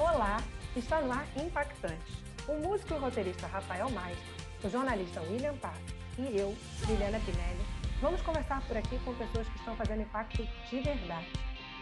Olá, está no ar Impactantes. O músico e roteirista Rafael Mais, o jornalista William Paz e eu, Liliana Pinelli, vamos conversar por aqui com pessoas que estão fazendo impacto de verdade.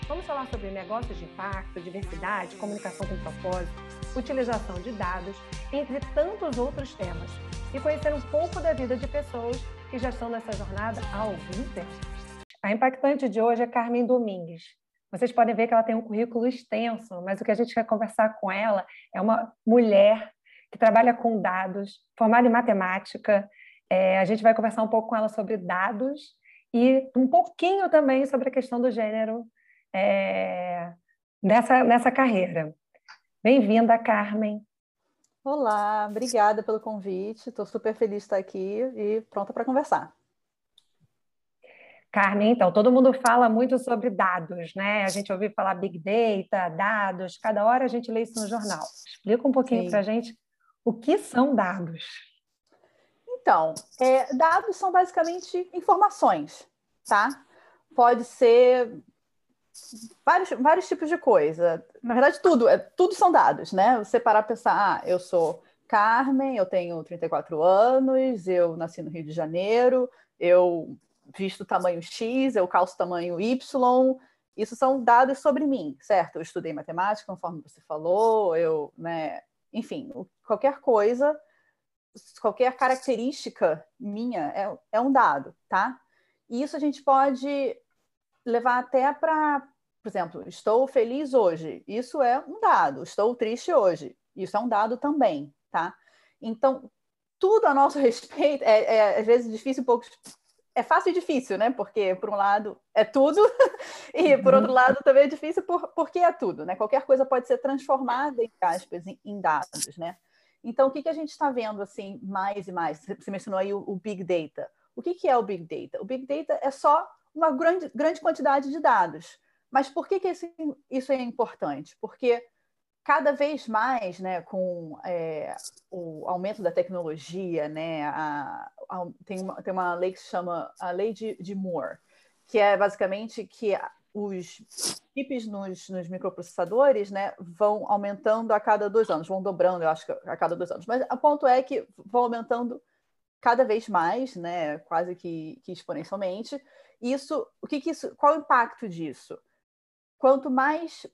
Vamos falar sobre negócios de impacto, diversidade, comunicação com propósito, utilização de dados, entre tantos outros temas, e conhecer um pouco da vida de pessoas que já estão nessa jornada há algum tempo. A impactante de hoje é Carmen Domingues, vocês podem ver que ela tem um currículo extenso, mas o que a gente quer conversar com ela é uma mulher que trabalha com dados, formada em matemática. É, a gente vai conversar um pouco com ela sobre dados e um pouquinho também sobre a questão do gênero é, nessa, nessa carreira. Bem-vinda, Carmen. Olá, obrigada pelo convite. Estou super feliz de estar aqui e pronta para conversar. Carmen, então, todo mundo fala muito sobre dados, né? A gente ouviu falar Big Data, dados, cada hora a gente lê isso no jornal. Explica um pouquinho para a gente o que são dados. Então, é, dados são basicamente informações, tá? Pode ser vários, vários tipos de coisa. Na verdade, tudo, é, tudo são dados, né? Você parar para pensar, ah, eu sou Carmen, eu tenho 34 anos, eu nasci no Rio de Janeiro, eu visto tamanho X, eu calço tamanho Y. Isso são dados sobre mim, certo? Eu estudei matemática, conforme você falou, eu, né, enfim, qualquer coisa, qualquer característica minha é, é um dado, tá? E isso a gente pode levar até para, por exemplo, estou feliz hoje, isso é um dado, estou triste hoje, isso é um dado também, tá? Então, tudo a nosso respeito, é, é às vezes difícil um pouco é fácil e difícil, né? Porque, por um lado, é tudo, e, por outro uhum. lado, também é difícil por, porque é tudo, né? Qualquer coisa pode ser transformada, em aspas, em, em dados, né? Então, o que, que a gente está vendo, assim, mais e mais? Você mencionou aí o, o, Big Data. O que, que é o Big Data? O Big Data é só uma grande, grande quantidade de dados. Mas por que, que esse, isso é importante? Porque cada vez mais, né, com é, o aumento da tecnologia, né, a, a, tem, uma, tem uma lei que se chama a Lei de, de Moore, que é basicamente que os chips nos, nos, microprocessadores né, vão aumentando a cada dois anos, vão dobrando, eu acho que a cada dois anos. Mas o ponto é que vão aumentando cada vez mais, né, quase que, que exponencialmente. Isso, o que, que isso, qual o impacto disso? Quanto mais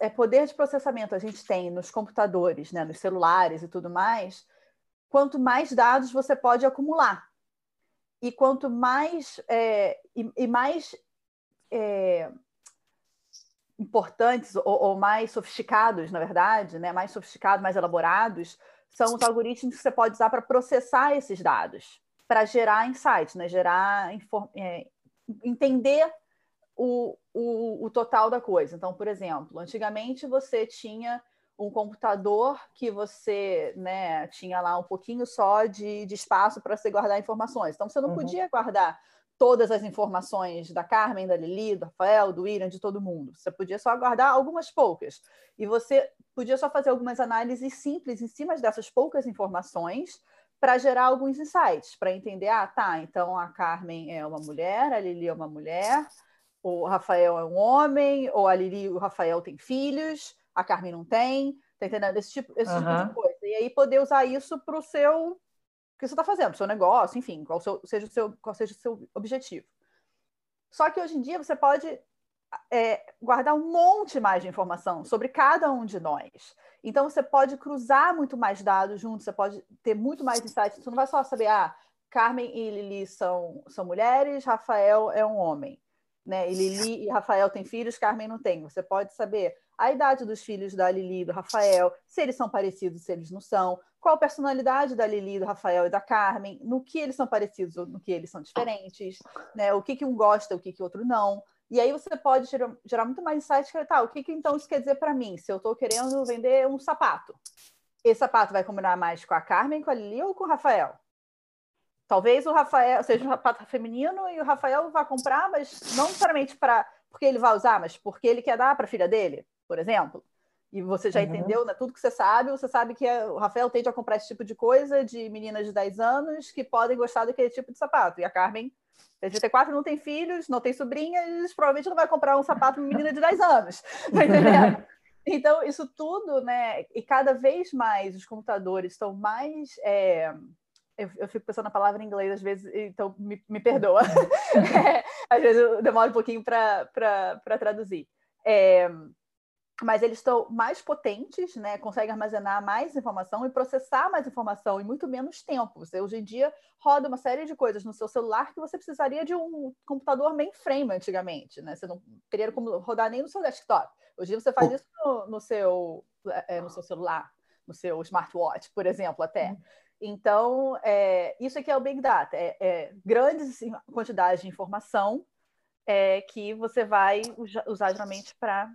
é, poder de processamento a gente tem nos computadores, né, nos celulares e tudo mais, quanto mais dados você pode acumular. E quanto mais é, e, e, mais é, importantes ou, ou, mais sofisticados, na verdade, né, mais sofisticados, mais elaborados, são os algoritmos que você pode usar para processar esses dados, para gerar insights, né, gerar é, entender o, o, o total da coisa. Então, por exemplo, antigamente você tinha um computador que você né, tinha lá um pouquinho só de, de espaço para você guardar informações. Então, você não uhum. podia guardar todas as informações da Carmen, da Lili, do Rafael, do William, de todo mundo. Você podia só guardar algumas poucas. E você podia só fazer algumas análises simples em cima dessas poucas informações para gerar alguns insights, para entender, ah, tá, então a Carmen é uma mulher, a Lili é uma mulher, o Rafael é um homem, ou a Lili e o Rafael têm filhos, a Carmen não tem, tá entendendo? Esse tipo, esse uhum. tipo de coisa. E aí poder usar isso para o seu que você está fazendo, pro seu negócio, enfim, qual, seu, seja o seu, qual seja o seu objetivo. Só que hoje em dia você pode é, guardar um monte mais de informação sobre cada um de nós. Então você pode cruzar muito mais dados juntos, você pode ter muito mais insights. Você não vai só saber, ah, Carmen e Lili são, são mulheres, Rafael é um homem né? E Lili e Rafael têm filhos, Carmen não tem. Você pode saber a idade dos filhos da Lili e do Rafael, se eles são parecidos, se eles não são, qual a personalidade da Lili, do Rafael e da Carmen, no que eles são parecidos no que eles são diferentes, né? O que, que um gosta, o que, que outro não. E aí você pode gerar, gerar muito mais insights que tá, o que, que então isso quer dizer para mim? Se eu estou querendo vender um sapato, esse sapato vai combinar mais com a Carmen, com a Lili ou com o Rafael? Talvez o Rafael seja um sapato feminino e o Rafael vá comprar, mas não necessariamente para porque ele vai usar, mas porque ele quer dar para a filha dele, por exemplo. E você já uhum. entendeu, né? Tudo que você sabe, você sabe que o Rafael tende a comprar esse tipo de coisa de meninas de 10 anos que podem gostar daquele tipo de sapato. E a Carmen tem 34, não tem filhos, não tem sobrinhas, provavelmente não vai comprar um sapato para menina de 10 anos. Tá entendendo? Então, isso tudo, né? E cada vez mais os computadores estão mais. É... Eu, eu, fico pensando na palavra em inglês às vezes, então me, me perdoa. é, às vezes eu demoro um pouquinho para traduzir. É, mas eles estão mais potentes, né? conseguem armazenar mais informação e processar mais informação em muito menos tempo. Você hoje em dia roda uma série de coisas no seu celular que você precisaria de um computador mainframe antigamente, né? Você não teria como rodar nem no seu desktop. Hoje em dia você faz isso no, no seu, é, no seu celular, no seu smartwatch, por exemplo, até. Então, é, isso aqui é o Big Data, é, é grandes quantidades de informação é, que você vai usar geralmente para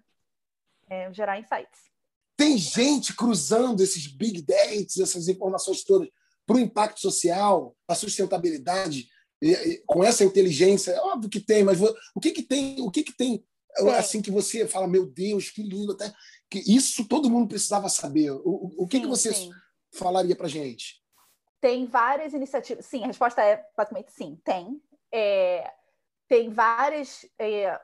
é, gerar insights. Tem gente cruzando esses big dates, essas informações todas, para o impacto social, a sustentabilidade, e, e, com essa inteligência. É óbvio que tem, mas o que, que tem? O que, que tem é. assim que você fala, meu Deus, que lindo, até que isso todo mundo precisava saber. O, o que, sim, que você sim. falaria para gente? Tem várias iniciativas. Sim, a resposta é basicamente sim, tem. É, tem várias é,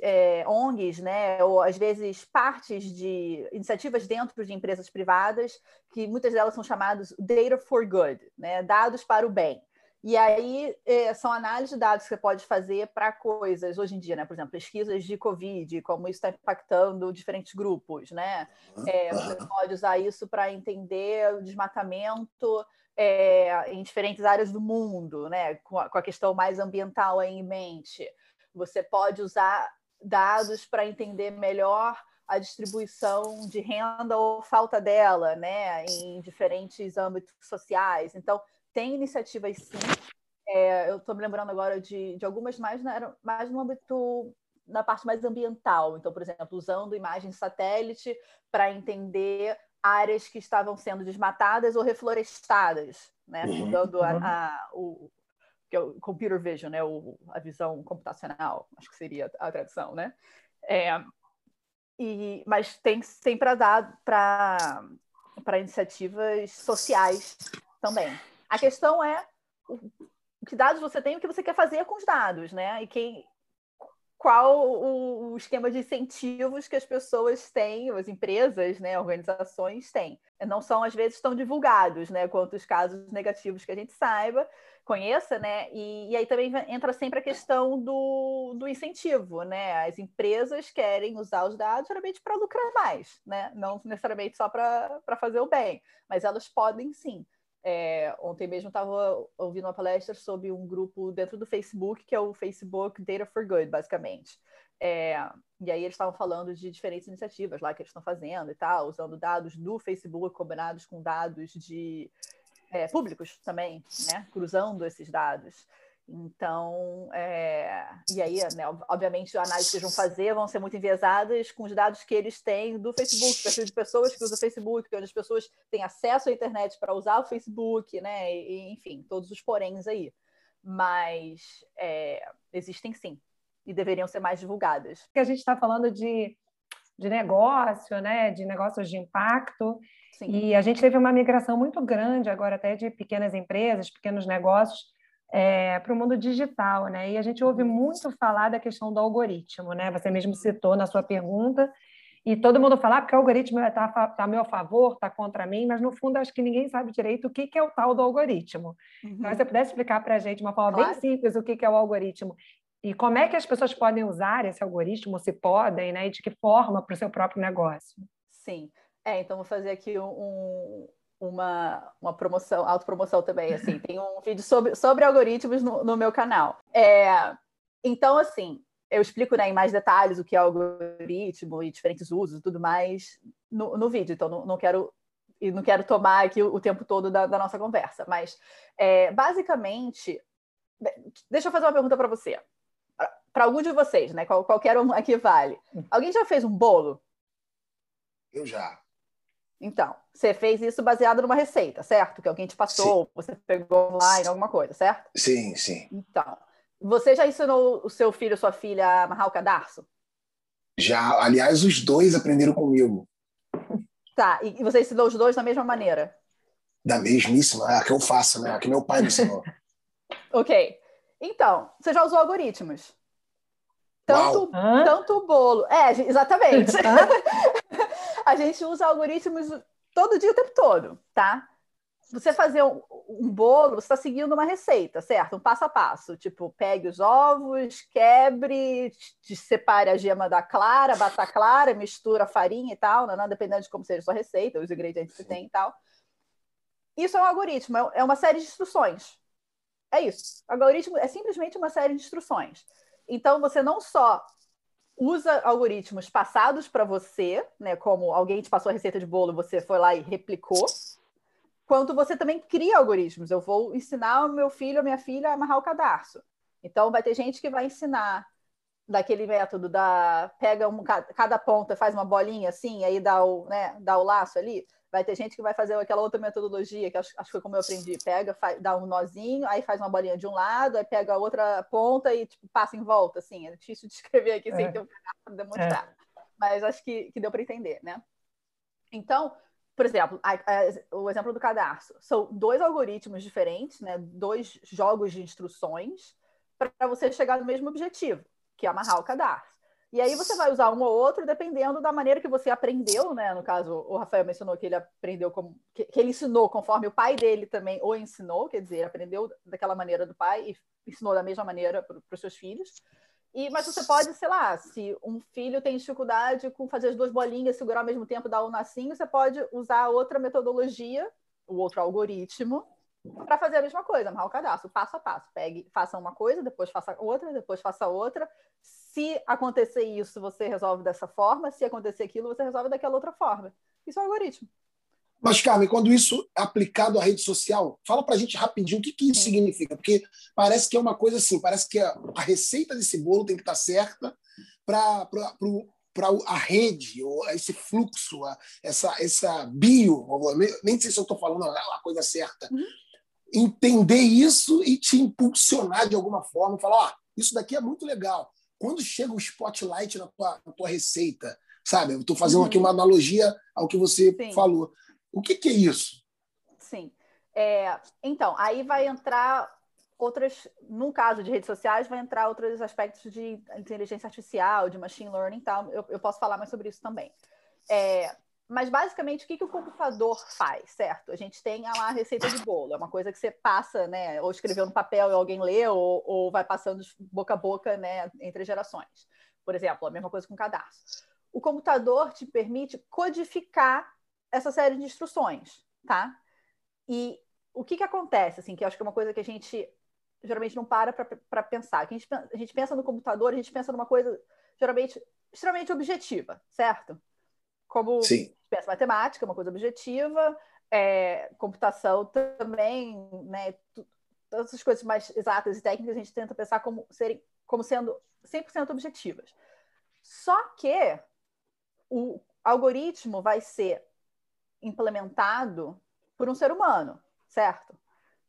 é, ONGs, né, ou às vezes partes de iniciativas dentro de empresas privadas, que muitas delas são chamadas Data for Good, né, dados para o bem. E aí é, são análises de dados que você pode fazer para coisas hoje em dia, né? Por exemplo, pesquisas de Covid, como isso está impactando diferentes grupos, né? É, você pode usar isso para entender o desmatamento é, em diferentes áreas do mundo, né? Com a, com a questão mais ambiental aí em mente. Você pode usar dados para entender melhor a distribuição de renda ou falta dela, né, em diferentes âmbitos sociais. Então, tem iniciativas sim. É, eu estou me lembrando agora de, de algumas mais, na, mais no âmbito na parte mais ambiental. Então, por exemplo, usando imagens satélite para entender áreas que estavam sendo desmatadas ou reflorestadas, né? Uhum. Usando a, uhum. a, o, que é o computer vision, né? O, a visão computacional, acho que seria a tradução, né? É, e, mas tem, tem para dar para iniciativas sociais também. A questão é que dados você tem e o que você quer fazer com os dados, né? E quem, qual o, o, esquema de incentivos que as pessoas têm, as empresas, né, organizações têm. Não são, às vezes, tão divulgados, né, quanto os casos negativos que a gente saiba, conheça, né, e, e aí também entra sempre a questão do, do incentivo, né, as empresas querem usar os dados geralmente para lucrar mais, né, não necessariamente só para fazer o bem, mas elas podem sim. É, ontem mesmo estava ouvindo uma palestra sobre um grupo dentro do Facebook, que é o Facebook Data for Good, basicamente. É, e aí eles estavam falando de diferentes iniciativas lá que eles estão fazendo e tal, usando dados do Facebook combinados com dados de é, públicos também, né? Cruzando esses dados. Então, é... e aí, né, obviamente, as análises que eles vão fazer vão ser muito enviesadas com os dados que eles têm do Facebook, perfil de pessoas que usam o Facebook, onde as pessoas têm acesso à internet para usar o Facebook, né? E, enfim, todos os poréns aí. Mas é... existem sim, e deveriam ser mais divulgadas. Que a gente está falando de, de negócio, né? De negócios de impacto. Sim. E a gente teve uma migração muito grande agora até de pequenas empresas, pequenos negócios é, para o mundo digital, né? E a gente ouve muito falar da questão do algoritmo, né? Você mesmo citou na sua pergunta, e todo mundo fala ah, porque o algoritmo está tá a meu favor, está contra mim, mas no fundo acho que ninguém sabe direito o que, que é o tal do algoritmo. Então, uhum. Então, se você pudesse explicar para a gente de uma forma claro. bem simples o que, que é o algoritmo e como é que as pessoas podem usar esse algoritmo, se podem, né? E de que forma para o seu próprio negócio. Sim. É, então vou fazer aqui um, uma, uma promoção, autopromoção também, assim, tem um vídeo sobre, sobre algoritmos no, no meu canal. É, então, assim, eu explico né, em mais detalhes o que é algoritmo e diferentes usos e tudo mais no, no vídeo, então não, não quero e não quero tomar aqui o, o tempo todo da, da, nossa conversa, mas é, basicamente, deixa eu fazer uma pergunta para você, para algum de vocês, né? Qual, qualquer um aqui vale. Hum. Alguém já fez um bolo? Eu já. Então, você fez isso baseado numa receita, certo? Que alguém te passou, sim. você pegou online, alguma coisa, certo? Sim, sim. Então, você já ensinou o seu filho ou sua filha a amarrar o cadarço? Já, aliás, os dois aprenderam comigo. Tá, e você ensinou os dois da mesma maneira? Da mesmíssima, é a que eu faço, né? A que meu pai me ensinou. ok. Então, você já usou algoritmos? Tanto, tanto o bolo. É, exatamente. a gente usa algoritmos todo dia, o tempo todo, tá? Você fazer um, um bolo, você está seguindo uma receita, certo? Um passo a passo. Tipo, pegue os ovos, quebre, separe a gema da clara, bata clara, mistura a farinha e tal, não, não, dependendo de como seja a sua receita, os ingredientes que tem e tal. Isso é um algoritmo, é, é uma série de instruções. É isso. O algoritmo é simplesmente uma série de instruções. Então, você não só usa algoritmos passados para você, né, como alguém te passou a receita de bolo, você foi lá e replicou, quanto você também cria algoritmos. Eu vou ensinar o meu filho, a minha filha a amarrar o cadarço. Então, vai ter gente que vai ensinar daquele método da pega um, cada ponta, faz uma bolinha assim, aí dá o, né, dá o laço ali. Vai ter gente que vai fazer aquela outra metodologia, que acho, acho que foi como eu aprendi. Pega, faz, dá um nozinho, aí faz uma bolinha de um lado, aí pega a outra ponta e tipo, passa em volta, assim. É difícil de escrever aqui é. sem ter um para demonstrar. É. Mas acho que, que deu para entender, né? Então, por exemplo, a, a, o exemplo do cadarço. São dois algoritmos diferentes, né? dois jogos de instruções para você chegar no mesmo objetivo, que é amarrar o cadarço. E aí você vai usar um ou outro dependendo da maneira que você aprendeu, né? No caso, o Rafael mencionou que ele aprendeu como que, que ele ensinou conforme o pai dele também o ensinou, quer dizer, aprendeu daquela maneira do pai e ensinou da mesma maneira para os seus filhos. E, mas você pode, sei lá, se um filho tem dificuldade com fazer as duas bolinhas, segurar ao mesmo tempo, dar um nacinho, você pode usar outra metodologia, o outro algoritmo, para fazer a mesma coisa, amarrar o cadastro, passo a passo. Pegue, faça uma coisa, depois faça outra, depois faça outra. Se acontecer isso, você resolve dessa forma. Se acontecer aquilo, você resolve daquela outra forma. Isso é o algoritmo. Mas, Carmen, quando isso é aplicado à rede social, fala para a gente rapidinho o que, que isso Sim. significa. Porque parece que é uma coisa assim, parece que a, a receita desse bolo tem que estar tá certa para para a rede, ou esse fluxo, essa, essa bio, nem sei se eu estou falando a coisa certa, uhum entender isso e te impulsionar de alguma forma, falar, ó, oh, isso daqui é muito legal. Quando chega o spotlight na tua, na tua receita, sabe? Eu estou fazendo uhum. aqui uma analogia ao que você Sim. falou. O que, que, é isso? Sim. É, então, aí vai entrar outras, no caso de redes sociais, vai entrar outros aspectos de inteligência artificial, de machine learning e tal. Eu, eu posso falar mais sobre isso também. É, mas basicamente o que, que o computador faz, certo? A gente tem lá a receita de bolo, é uma coisa que você passa, né? Ou escreveu no papel e alguém lê, ou, ou vai passando boca a boca, né? Entre gerações. Por exemplo, a mesma coisa com o cadastro. O computador te permite codificar essa série de instruções, tá? E o que, que acontece, assim, que eu acho que é uma coisa que a gente geralmente não para para pensar. Que a, gente, a gente pensa no computador, a gente pensa numa coisa geralmente extremamente objetiva, certo? Como Sim pensa matemática, uma coisa objetiva, é, computação também, né? Todas essas coisas mais exatas e técnicas a gente tenta pensar como, serem, como sendo 100% objetivas. Só que o algoritmo vai ser implementado por um ser humano, certo?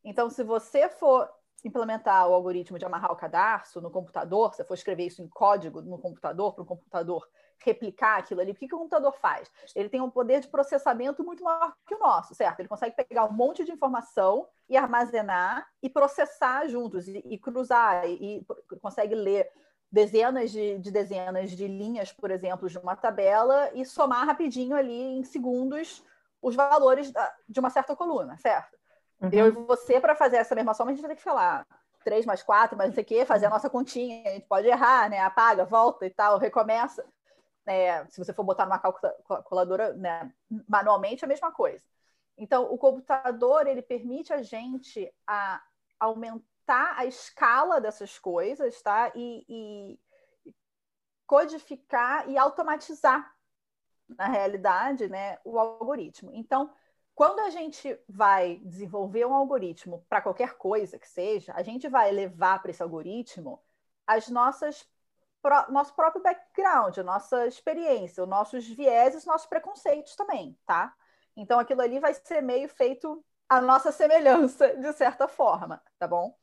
Então, se você for implementar o algoritmo de amarrar o cadarço no computador, se for escrever isso em código no computador, para um computador replicar aquilo ali, o que, que o computador faz? Ele tem um poder de processamento muito maior que o nosso, certo? Ele consegue pegar um monte de informação e armazenar e processar juntos, e, e cruzar, e, e, consegue ler dezenas de, de, dezenas de linhas, por exemplo, de uma tabela e somar rapidinho ali em segundos os valores da, de uma certa coluna, certo? Uhum. Eu e você, para fazer essa mesma soma, a gente vai ter que falar 3 mais 4, mas não sei o quê, fazer a nossa continha, a gente pode errar, né? Apaga, volta e tal, recomeça. É, se você for botar numa calculadora né, manualmente, é a mesma coisa. Então, o computador ele permite a gente a aumentar a escala dessas coisas, tá? E, e codificar e automatizar, na realidade, né, o algoritmo. Então, quando a gente vai desenvolver um algoritmo para qualquer coisa que seja, a gente vai levar para esse algoritmo as nossas nosso próprio background, nossa experiência, os nossos vieses, os nossos preconceitos também, tá? Então aquilo ali vai ser meio feito a nossa semelhança, de certa forma, tá bom?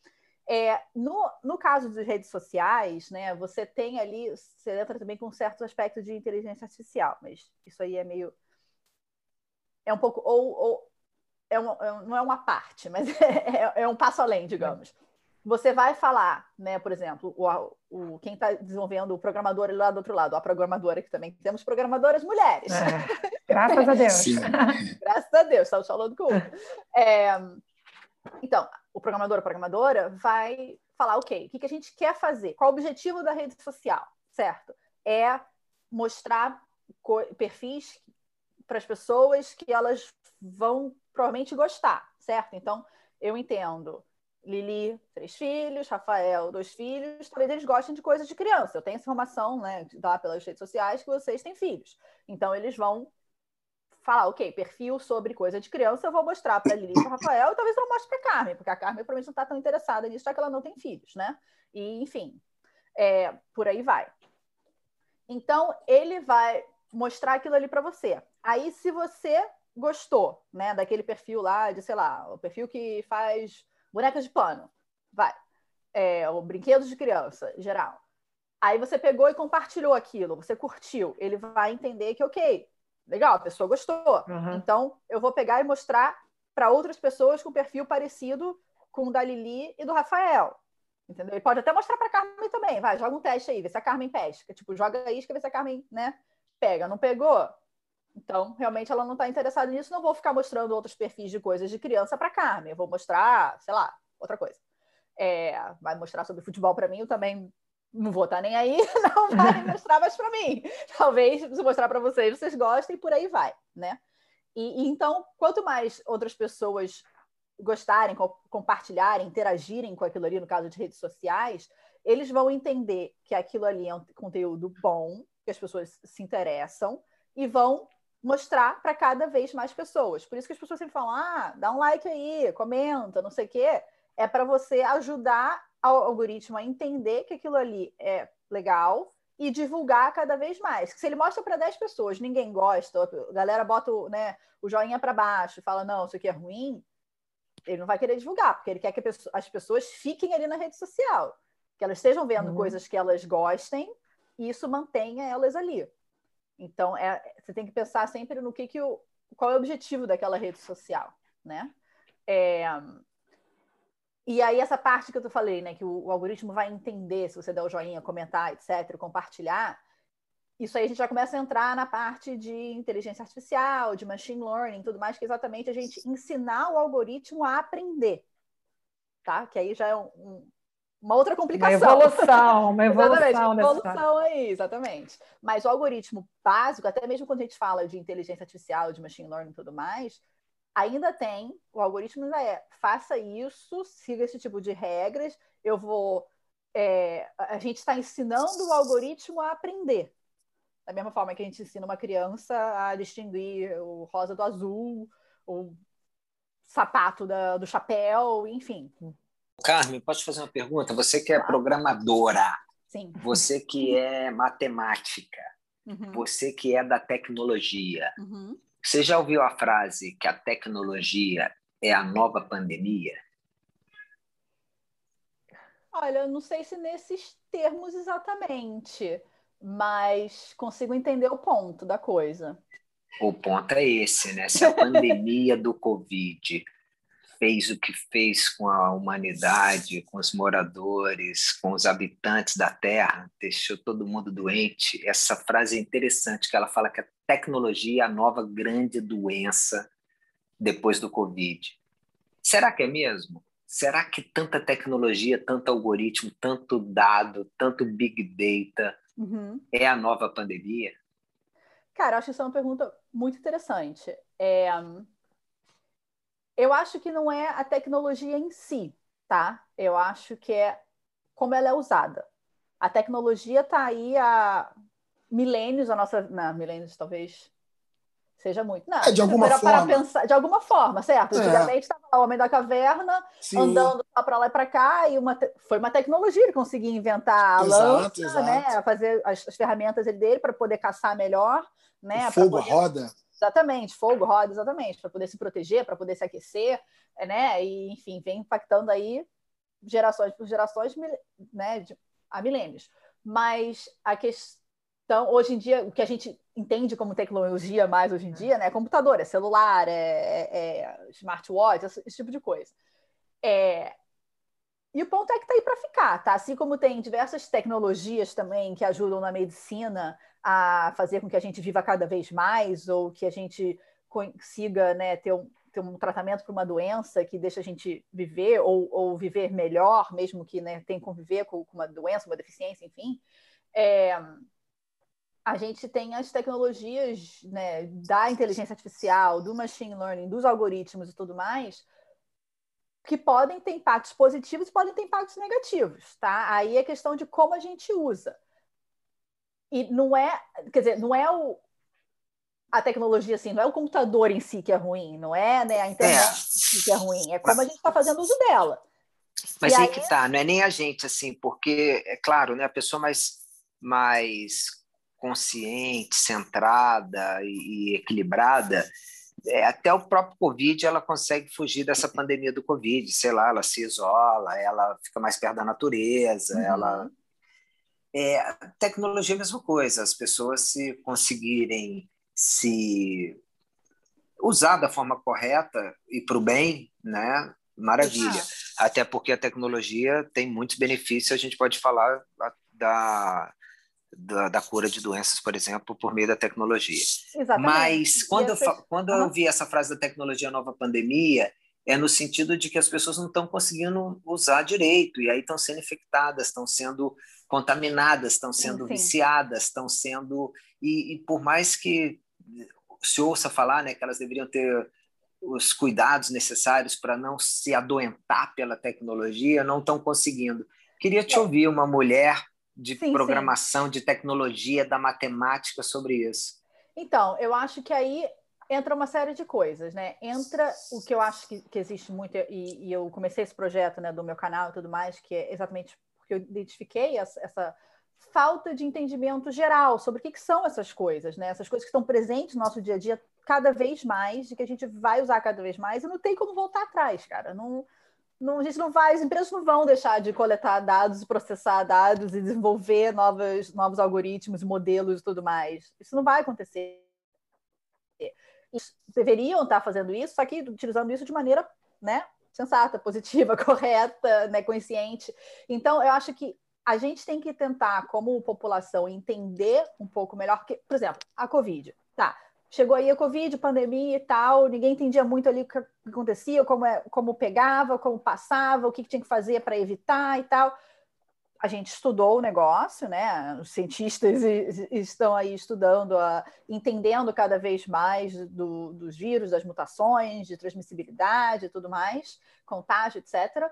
É, no, no caso das redes sociais, né, você tem ali, você entra também com certos aspectos de inteligência artificial, mas isso aí é meio. É um pouco. Ou, ou é, um, é não é uma parte, mas é, é um passo além, digamos. Você vai falar, né, por exemplo, o, o quem está desenvolvendo o programador lá do outro lado, a programadora, que também temos programadoras mulheres. É, graças a Deus. graças a Deus, estamos falando com é, Então, o programador ou programadora vai falar, ok, o que, que a gente quer fazer? Qual o objetivo da rede social, certo? É mostrar perfis para as pessoas que elas vão provavelmente gostar, certo? Então, eu entendo Lili, três filhos, Rafael, dois filhos, talvez eles gostem de coisas de criança. Eu tenho essa informação, né, lá pelas redes sociais, que vocês têm filhos. Então, eles vão falar, ok, perfil sobre coisa de criança, eu vou mostrar para Lili e para Rafael, e talvez eu mostre para Carmen, porque a Carmen provavelmente não está tão interessada nisso, já que ela não tem filhos, né? E, enfim, é, por aí vai. Então, ele vai mostrar aquilo ali para você. Aí, se você gostou, né, daquele perfil lá, de, sei lá, o perfil que faz bonecas de pano, vai. É, ou brinquedos de criança, geral. Aí você pegou e compartilhou aquilo, você curtiu. Ele vai entender que, ok, legal, a pessoa gostou. Uhum. Então, eu vou pegar e mostrar para outras pessoas com perfil parecido com o da Lili e do Rafael. Entendeu? Ele pode até mostrar para a Carmen também. Vai, joga um teste aí, vê se a Carmen pesca. Tipo, joga isca, vê se a Carmen, né, pega. Não pegou? Então, realmente, ela não está interessada nisso. Não vou ficar mostrando outros perfis de coisas de criança para Carmen. Eu vou mostrar, sei lá, outra coisa. É, vai mostrar sobre futebol para mim, eu também não vou estar tá nem aí, não vai mostrar mais para mim. Talvez, se mostrar para vocês, vocês gostem, por aí vai, né? E, e, então, quanto mais outras pessoas gostarem, co compartilharem, interagirem com aquilo ali, no caso de redes sociais, eles vão entender que aquilo ali é um conteúdo bom, que as pessoas se interessam e vão mostrar para cada vez mais pessoas. Por isso que as pessoas sempre falam: ah, dá um like aí, comenta, não sei o quê. É para você ajudar o algoritmo a entender que aquilo ali é legal e divulgar cada vez mais. Se ele mostra para 10 pessoas, ninguém gosta, a galera bota né, o joinha para baixo, fala: não, isso aqui é ruim, ele não vai querer divulgar, porque ele quer que as pessoas fiquem ali na rede social, que elas estejam vendo uhum. coisas que elas gostem e isso mantenha elas ali. Então, é, você tem que pensar sempre no que, que o, qual é o objetivo daquela rede social, né? É, e aí, essa parte que eu falei, né? Que o, o, algoritmo vai entender se você der o joinha, comentar, etc., compartilhar. Isso aí a gente já começa a entrar na parte de inteligência artificial, de machine learning, tudo mais, que é exatamente a gente ensinar o algoritmo a aprender. Tá? Que aí já é um, uma outra complicação. Uma evolução, uma evolução. exatamente, uma evolução aí, exatamente. Mas o algoritmo básico, até mesmo quando a gente fala de inteligência artificial, de machine learning e tudo mais, ainda tem, o algoritmo ainda é, faça isso, siga esse tipo de regras, eu vou... É, a gente está ensinando o algoritmo a aprender. Da mesma forma que a gente ensina uma criança a distinguir o rosa do azul, o sapato da, do chapéu, enfim. Carmen, posso fazer uma pergunta? Você que é programadora, Sim. você que é matemática, uhum. você que é da tecnologia, uhum. você já ouviu a frase que a tecnologia é a nova pandemia? Olha, eu não sei se nesses termos exatamente, mas consigo entender o ponto da coisa. O ponto é esse, né? Se a pandemia do Covid fez o que fez com a humanidade, com os moradores, com os habitantes da Terra, deixou todo mundo doente. Essa frase é interessante, que ela fala que a tecnologia é a nova grande doença depois do Covid. Será que é mesmo? Será que tanta tecnologia, tanto algoritmo, tanto dado, tanto big data uhum. é a nova pandemia? Cara, acho que isso é uma pergunta muito interessante. É, eu acho que não é a tecnologia em si, tá? Eu acho que é como ela é usada. A tecnologia está aí há milênios, a nossa. Não, milênios talvez seja muito. Não, é, de alguma forma. Pensar, de alguma forma, certo? É. Antigamente estava o homem da caverna Sim. andando para lá e para cá, e uma te... foi uma tecnologia ele conseguia inventar a exato, lança, exato. né? fazer as, as ferramentas dele para poder caçar melhor. Né? O fogo poder... roda. Exatamente, fogo, roda, exatamente, para poder se proteger, para poder se aquecer, né? E, enfim, vem impactando aí gerações por gerações, né? De, há milênios. Mas a questão, hoje em dia, o que a gente entende como tecnologia mais hoje em dia, né? É computador, é celular, é, é, é smartwatch, esse, esse, tipo de coisa. É, E o ponto é que está aí para ficar, tá? Assim como tem diversas tecnologias também que ajudam na medicina a fazer com que a gente viva cada vez mais ou que a gente consiga né, ter, um, ter um tratamento para uma doença que deixa a gente viver ou, ou viver melhor, mesmo que né, que conviver com, com, uma doença, uma deficiência, enfim. É, a gente tem as tecnologias né, da inteligência artificial, do machine learning, dos algoritmos e tudo mais, que podem ter impactos positivos e podem ter impactos negativos, tá? Aí é questão de como a gente usa. E não é, quer dizer, não é o, a tecnologia assim, não é o computador em si que é ruim, não é né, a internet é. em si que é ruim, é como a gente está fazendo uso dela. Mas e aí, que tá, não é nem a gente assim, porque é claro, né, a pessoa mais mais consciente, centrada e, e equilibrada, é, até o próprio Covid ela consegue fugir dessa pandemia do Covid, sei lá, ela se isola, ela fica mais perto da natureza, uhum. ela é, tecnologia é a mesma coisa, as pessoas se conseguirem se usar da forma correta e para o bem, né? Maravilha. Até porque a tecnologia tem muitos benefícios, a gente pode falar da, da, da, cura de doenças, por exemplo, por meio da tecnologia. Exatamente. Mas quando, eu, quando eu vi essa frase da tecnologia nova pandemia, é no sentido de que as pessoas não estão conseguindo usar direito, e aí estão sendo infectadas, estão sendo contaminadas, estão sendo Sim. viciadas, estão sendo. E, e, por mais que se ouça falar né, que elas deveriam ter os cuidados necessários para não se adoentar pela tecnologia, não estão conseguindo. Queria te é. ouvir uma mulher de sim, programação, sim. de tecnologia, da matemática sobre isso? Então, eu acho que aí entra uma série de coisas, né? Entra o que eu acho que, que existe muito, e, e, eu comecei esse projeto né, do meu canal e tudo mais, que é exatamente porque eu identifiquei essa, essa falta de entendimento geral sobre o que, que, são essas coisas, né? Essas coisas que estão presentes no nosso dia a dia cada vez mais, e que a gente vai usar cada vez mais, e não tem como voltar atrás, cara. Não, não, a gente não vai, as empresas não vão deixar de coletar dados, processar dados e desenvolver novos, novos algoritmos, modelos e tudo mais. Isso não vai acontecer. Eles deveriam estar fazendo isso, só que utilizando isso de maneira né, sensata, positiva, correta, né, consciente. Então, eu acho que a gente tem que tentar, como população, entender um pouco melhor, que, por exemplo, a Covid. Tá, chegou aí a Covid, pandemia e tal, ninguém entendia muito ali o que acontecia, como, é, como pegava, como passava, o que, que tinha que fazer para evitar e tal. A gente estudou o negócio, né? Os cientistas estão aí estudando, a, entendendo cada vez mais do, dos vírus, das mutações, de transmissibilidade e tudo mais, contágio, etc.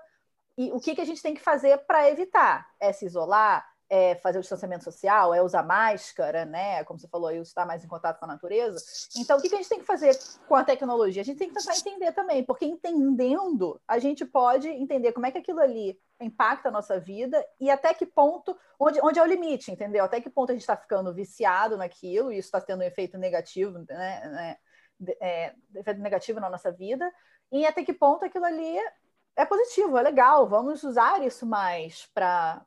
E o que, que a gente tem que fazer para evitar? É se isolar? É fazer o distanciamento social, é usar máscara, né? Como você falou, é estar mais em contato com a natureza. Então, o que a gente tem que fazer com a tecnologia? A gente tem que tentar entender também, porque entendendo, a gente pode entender como é que aquilo ali impacta a nossa vida e até que ponto, onde, onde é o limite, entendeu? Até que ponto a gente está ficando viciado naquilo e isso está tendo um efeito negativo, né? É, efeito negativo na nossa vida, e até que ponto aquilo ali é positivo, é legal, vamos usar isso mais para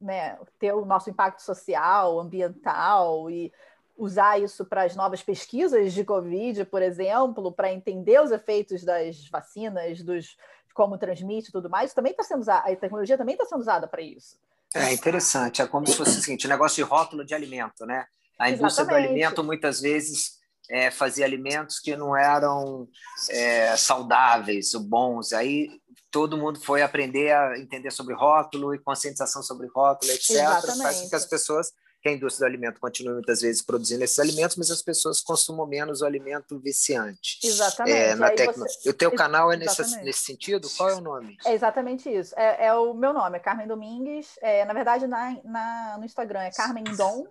né, ter o nosso impacto social, ambiental e usar isso para as novas pesquisas de Covid, por exemplo, para entender os efeitos das vacinas, dos como transmite e tudo mais, também está sendo usada, a tecnologia também está sendo usada para isso. É interessante, é como se fosse o seguinte, o negócio de rótulo de alimento, né? A indústria Exatamente. do alimento muitas vezes é, fazia alimentos que não eram é, saudáveis, bons. Aí todo mundo foi aprender a entender sobre rótulo e conscientização sobre rótulo, etc. Faz com que as pessoas, que a indústria do alimento continue muitas vezes produzindo esses alimentos, mas as pessoas consumam menos o alimento viciante. Exatamente. É, na tecno... você... O teu canal é nesse, nesse sentido? Qual é o nome? É exatamente isso. É, é o meu nome, é Carmen Domingues. É, na verdade, na, na, no Instagram é Carmen Dom,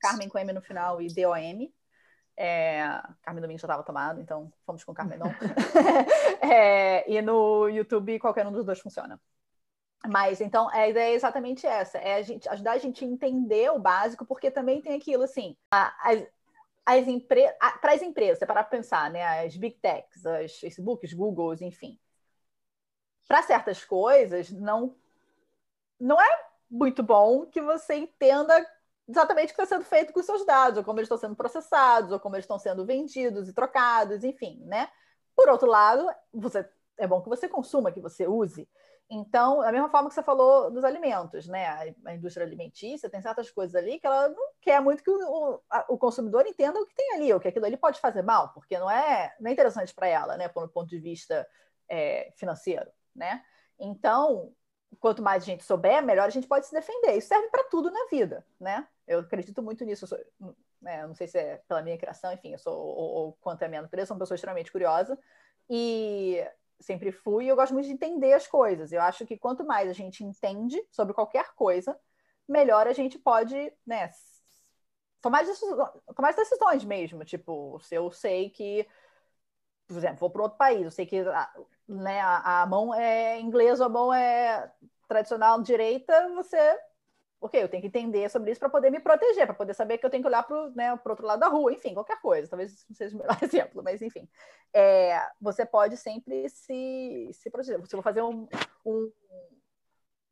Carmen com M no final e D-O-M. É, Carmen Domingo já estava tomado, então fomos com Carmen Dom. é, e no YouTube, qualquer um dos dois funciona. Mas então a ideia é exatamente essa: é a gente, ajudar a gente a entender o básico, porque também tem aquilo assim. As, as empre... Para as empresas, é para pensar, né? As big techs, as Facebooks, Googles, enfim. Para certas coisas, não, não é muito bom que você entenda exatamente o que está sendo feito com os seus dados, ou como eles estão sendo processados, ou como eles estão sendo vendidos e trocados, enfim, né? Por outro lado, você, é bom que você consuma, que você use. Então, da mesma forma que você falou dos alimentos, né? A, indústria alimentícia tem certas coisas ali que ela não quer muito que o, o, o consumidor entenda o que tem ali, ou que aquilo ali pode fazer mal, porque não é, não é interessante para ela, né? Do ponto de vista é, financeiro, né? Então, quanto mais a gente souber, melhor a gente pode se defender. Isso serve para tudo na vida, né? Eu acredito muito nisso. Eu sou, né, não sei se é pela minha criação, enfim, eu sou, ou, ou quanto é a minha natureza, sou uma pessoa extremamente curiosa. E sempre fui e eu gosto muito de entender as coisas. Eu acho que quanto mais a gente entende sobre qualquer coisa, melhor a gente pode, né, tomar decisões, tomar decisões mesmo. Tipo, se eu sei que, por exemplo, vou para outro país, eu sei que né, a, a mão é inglesa, a mão é tradicional direita, você ok, eu tenho que entender sobre isso para poder me proteger, para poder saber que eu tenho que olhar para o né, outro lado da rua, enfim, qualquer coisa. Talvez não seja o melhor exemplo, mas enfim. É, você pode sempre se, se proteger. Se eu vou fazer um, um,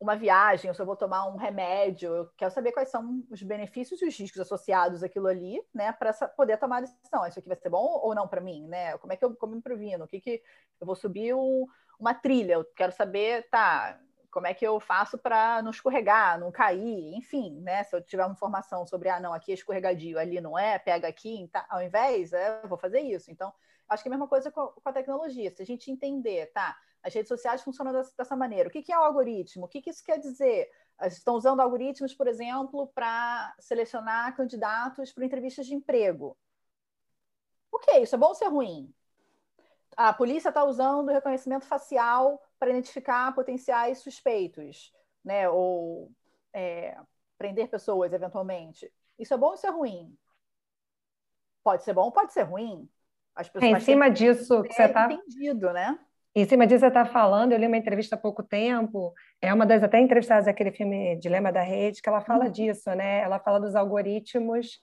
uma viagem, ou se eu vou tomar um remédio, eu quero saber quais são os benefícios e os riscos associados àquilo ali, né, para poder tomar a decisão. Isso aqui vai ser bom ou não para mim, né? Como é que eu como me previno? O que que eu vou subir um, uma trilha? Eu quero saber, tá? como é que eu faço para não escorregar, não cair, enfim, né? Se eu tiver uma informação sobre, ah, não, aqui é escorregadio, ali não é, pega aqui, tá, ao invés, é, eu vou fazer isso. Então, acho que é a mesma coisa com, com a tecnologia. Se a gente entender, tá, as redes sociais funcionam dessa, maneira, o que, é o algoritmo? O que, que isso quer dizer? Estão usando algoritmos, por exemplo, para selecionar candidatos para entrevistas de emprego. O que é isso? É bom ou é ruim? A polícia está usando reconhecimento facial para identificar potenciais suspeitos, né? Ou é, prender pessoas eventualmente. Isso é bom ou isso é ruim? Pode ser bom, pode ser ruim. As pessoas é, em cima disso que você está entendido, né? Em cima disso você está falando, eu li uma entrevista há pouco tempo, é uma das até entrevistadas daquele filme Dilema da Rede, que ela fala uhum. disso, né? Ela fala dos algoritmos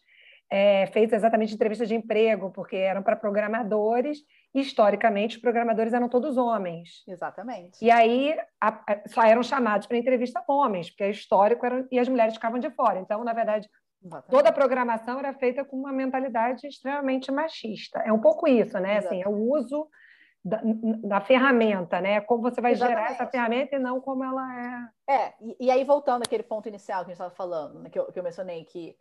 é, feitos exatamente entrevistas de emprego, porque eram para programadores historicamente, os programadores eram todos homens. Exatamente. E aí a, a, só eram chamados para entrevista homens, porque é histórico era, e as mulheres ficavam de fora. Então, na verdade, Exatamente. toda a programação era feita com uma mentalidade extremamente machista. É um pouco isso, né? Assim, é o uso da, da, ferramenta, né? Como você vai Exatamente. gerar essa ferramenta e não como ela é. É, e, e aí voltando àquele ponto inicial que a gente estava falando, né, que, eu, que eu mencionei, que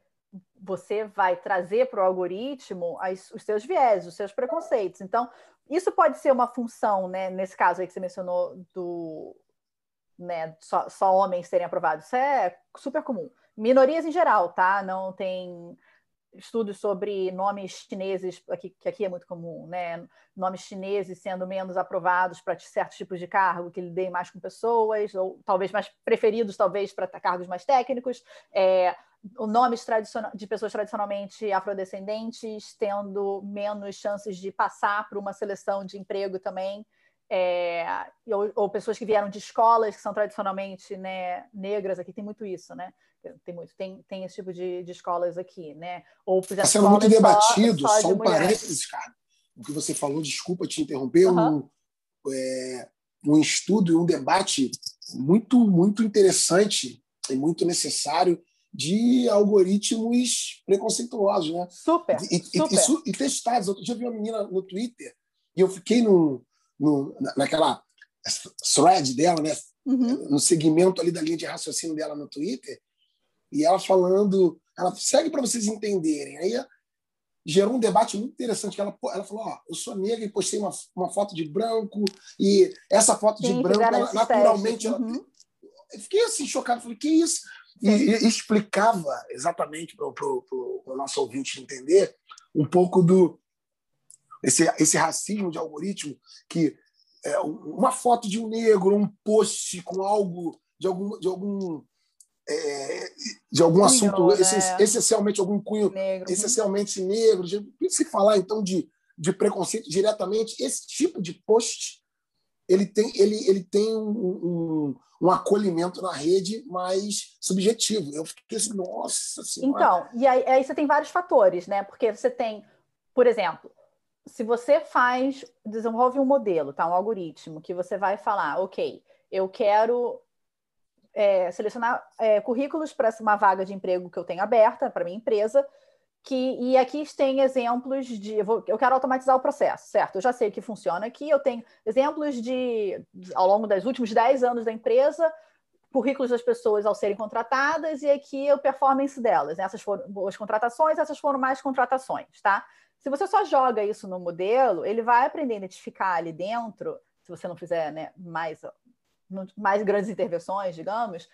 você vai trazer para o algoritmo as, os seus viés, os seus preconceitos. Então, isso pode ser uma função, né, nesse caso aí que você mencionou do né, só, só homens serem aprovados. Isso é super comum. Minorias em geral, tá? Não tem estudos sobre nomes chineses, aqui, que aqui é muito comum, né? Nomes chineses sendo menos aprovados para certos tipos de cargo que lidem mais com pessoas, ou talvez mais preferidos, talvez, para cargos mais técnicos. É, nomes de pessoas tradicionalmente afrodescendentes tendo menos chances de passar por uma seleção de emprego também. É, ou, ou, pessoas que vieram de escolas que são tradicionalmente né, negras, aqui tem muito isso, né? Tem muito, tem, tem esse tipo de, de escolas aqui, né? Ou Está sendo muito debatido, só, só, só um parênteses, cara. O que você falou, desculpa te interromper, uhum. um, é, um estudo e um debate muito, muito interessante e muito necessário de algoritmos preconceituosos, né? Super, e, super. E, e, testados. Outro dia eu vi uma menina no Twitter e eu fiquei no, no, naquela thread dela, né? Uhum. No segmento ali da linha de raciocínio dela no Twitter e ela falando, ela segue para vocês entenderem. Aí gerou um debate muito interessante que ela, ela falou, ó, eu sou negra e postei uma, uma foto de branco e essa foto Sim, de branco, ela, naturalmente, ela, uhum. eu fiquei assim chocado, falei, que isso? E, e explicava exatamente para o nosso ouvinte entender um pouco do esse, esse racismo de algoritmo que é, uma foto de um negro, um post com algo de algum, de algum é, de algum cunho, assunto né? essencialmente algum cunho negro. essencialmente negro, de, se falar então de, de preconceito diretamente, esse tipo de post ele tem, ele, ele tem um, um, um acolhimento na rede mais subjetivo. Eu fiquei assim, nossa senhora. Então, e aí, aí você tem vários fatores, né? Porque você tem, por exemplo, se você faz, desenvolve um modelo, tá? um algoritmo, que você vai falar, ok, eu quero é, selecionar é, currículos para uma vaga de emprego que eu tenho aberta para minha empresa, que, e aqui tem exemplos de. Eu, vou, eu, quero automatizar o processo, certo? Eu já sei que funciona aqui. Eu tenho exemplos de, ao longo dos últimos 10 anos da empresa, currículos das pessoas ao serem contratadas e aqui o performance delas. Essas foram boas contratações, essas foram mais contratações, tá? Se você só joga isso no modelo, ele vai aprender a identificar ali dentro, se você não fizer né, mais, mais grandes intervenções, digamos,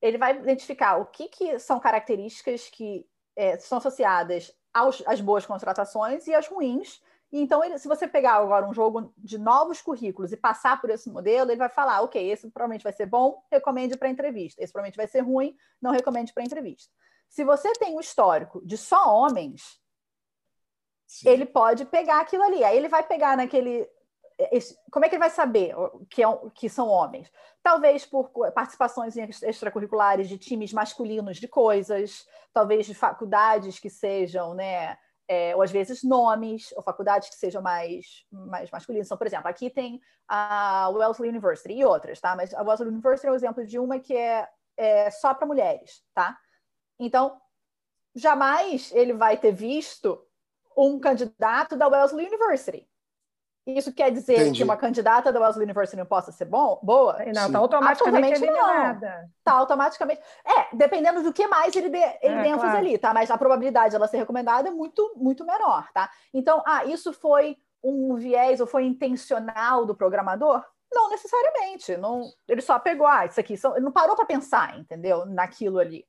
ele vai identificar o que, que são características que é, são associadas aos, às boas contratações e às ruins. E então, ele, se você pegar agora um jogo de novos currículos e passar por esse modelo, ele vai falar: ok, esse provavelmente vai ser bom, recomende para entrevista. Esse provavelmente vai ser ruim, não recomende para entrevista. Se você tem um histórico de só homens, Sim. ele pode pegar aquilo ali. Aí ele vai pegar naquele como é que ele vai saber que, é, que são homens? Talvez por participações extracurriculares de times masculinos de coisas, talvez de faculdades que sejam, né, é, ou às vezes nomes, ou faculdades que sejam mais, mais masculinas. Então, por exemplo, aqui tem a Wellesley University e outras, tá? Mas a Wellesley University é um exemplo de uma que é, é só para mulheres, tá? Então, jamais ele vai ter visto um candidato da Wellesley University. Isso quer dizer Entendi. que uma candidata da Wellesley University não possa ser bom, boa? Não, está automaticamente eliminada. Está automaticamente. É, dependendo do que mais ele dê, ele é, dê ênfase claro. ali, tá? Mas a probabilidade de ela ser recomendada é muito, muito menor, tá? Então, ah, isso foi um viés ou foi intencional do programador? Não necessariamente. Não, ele só pegou, ah, isso aqui. Ele não parou para pensar, entendeu? Naquilo ali.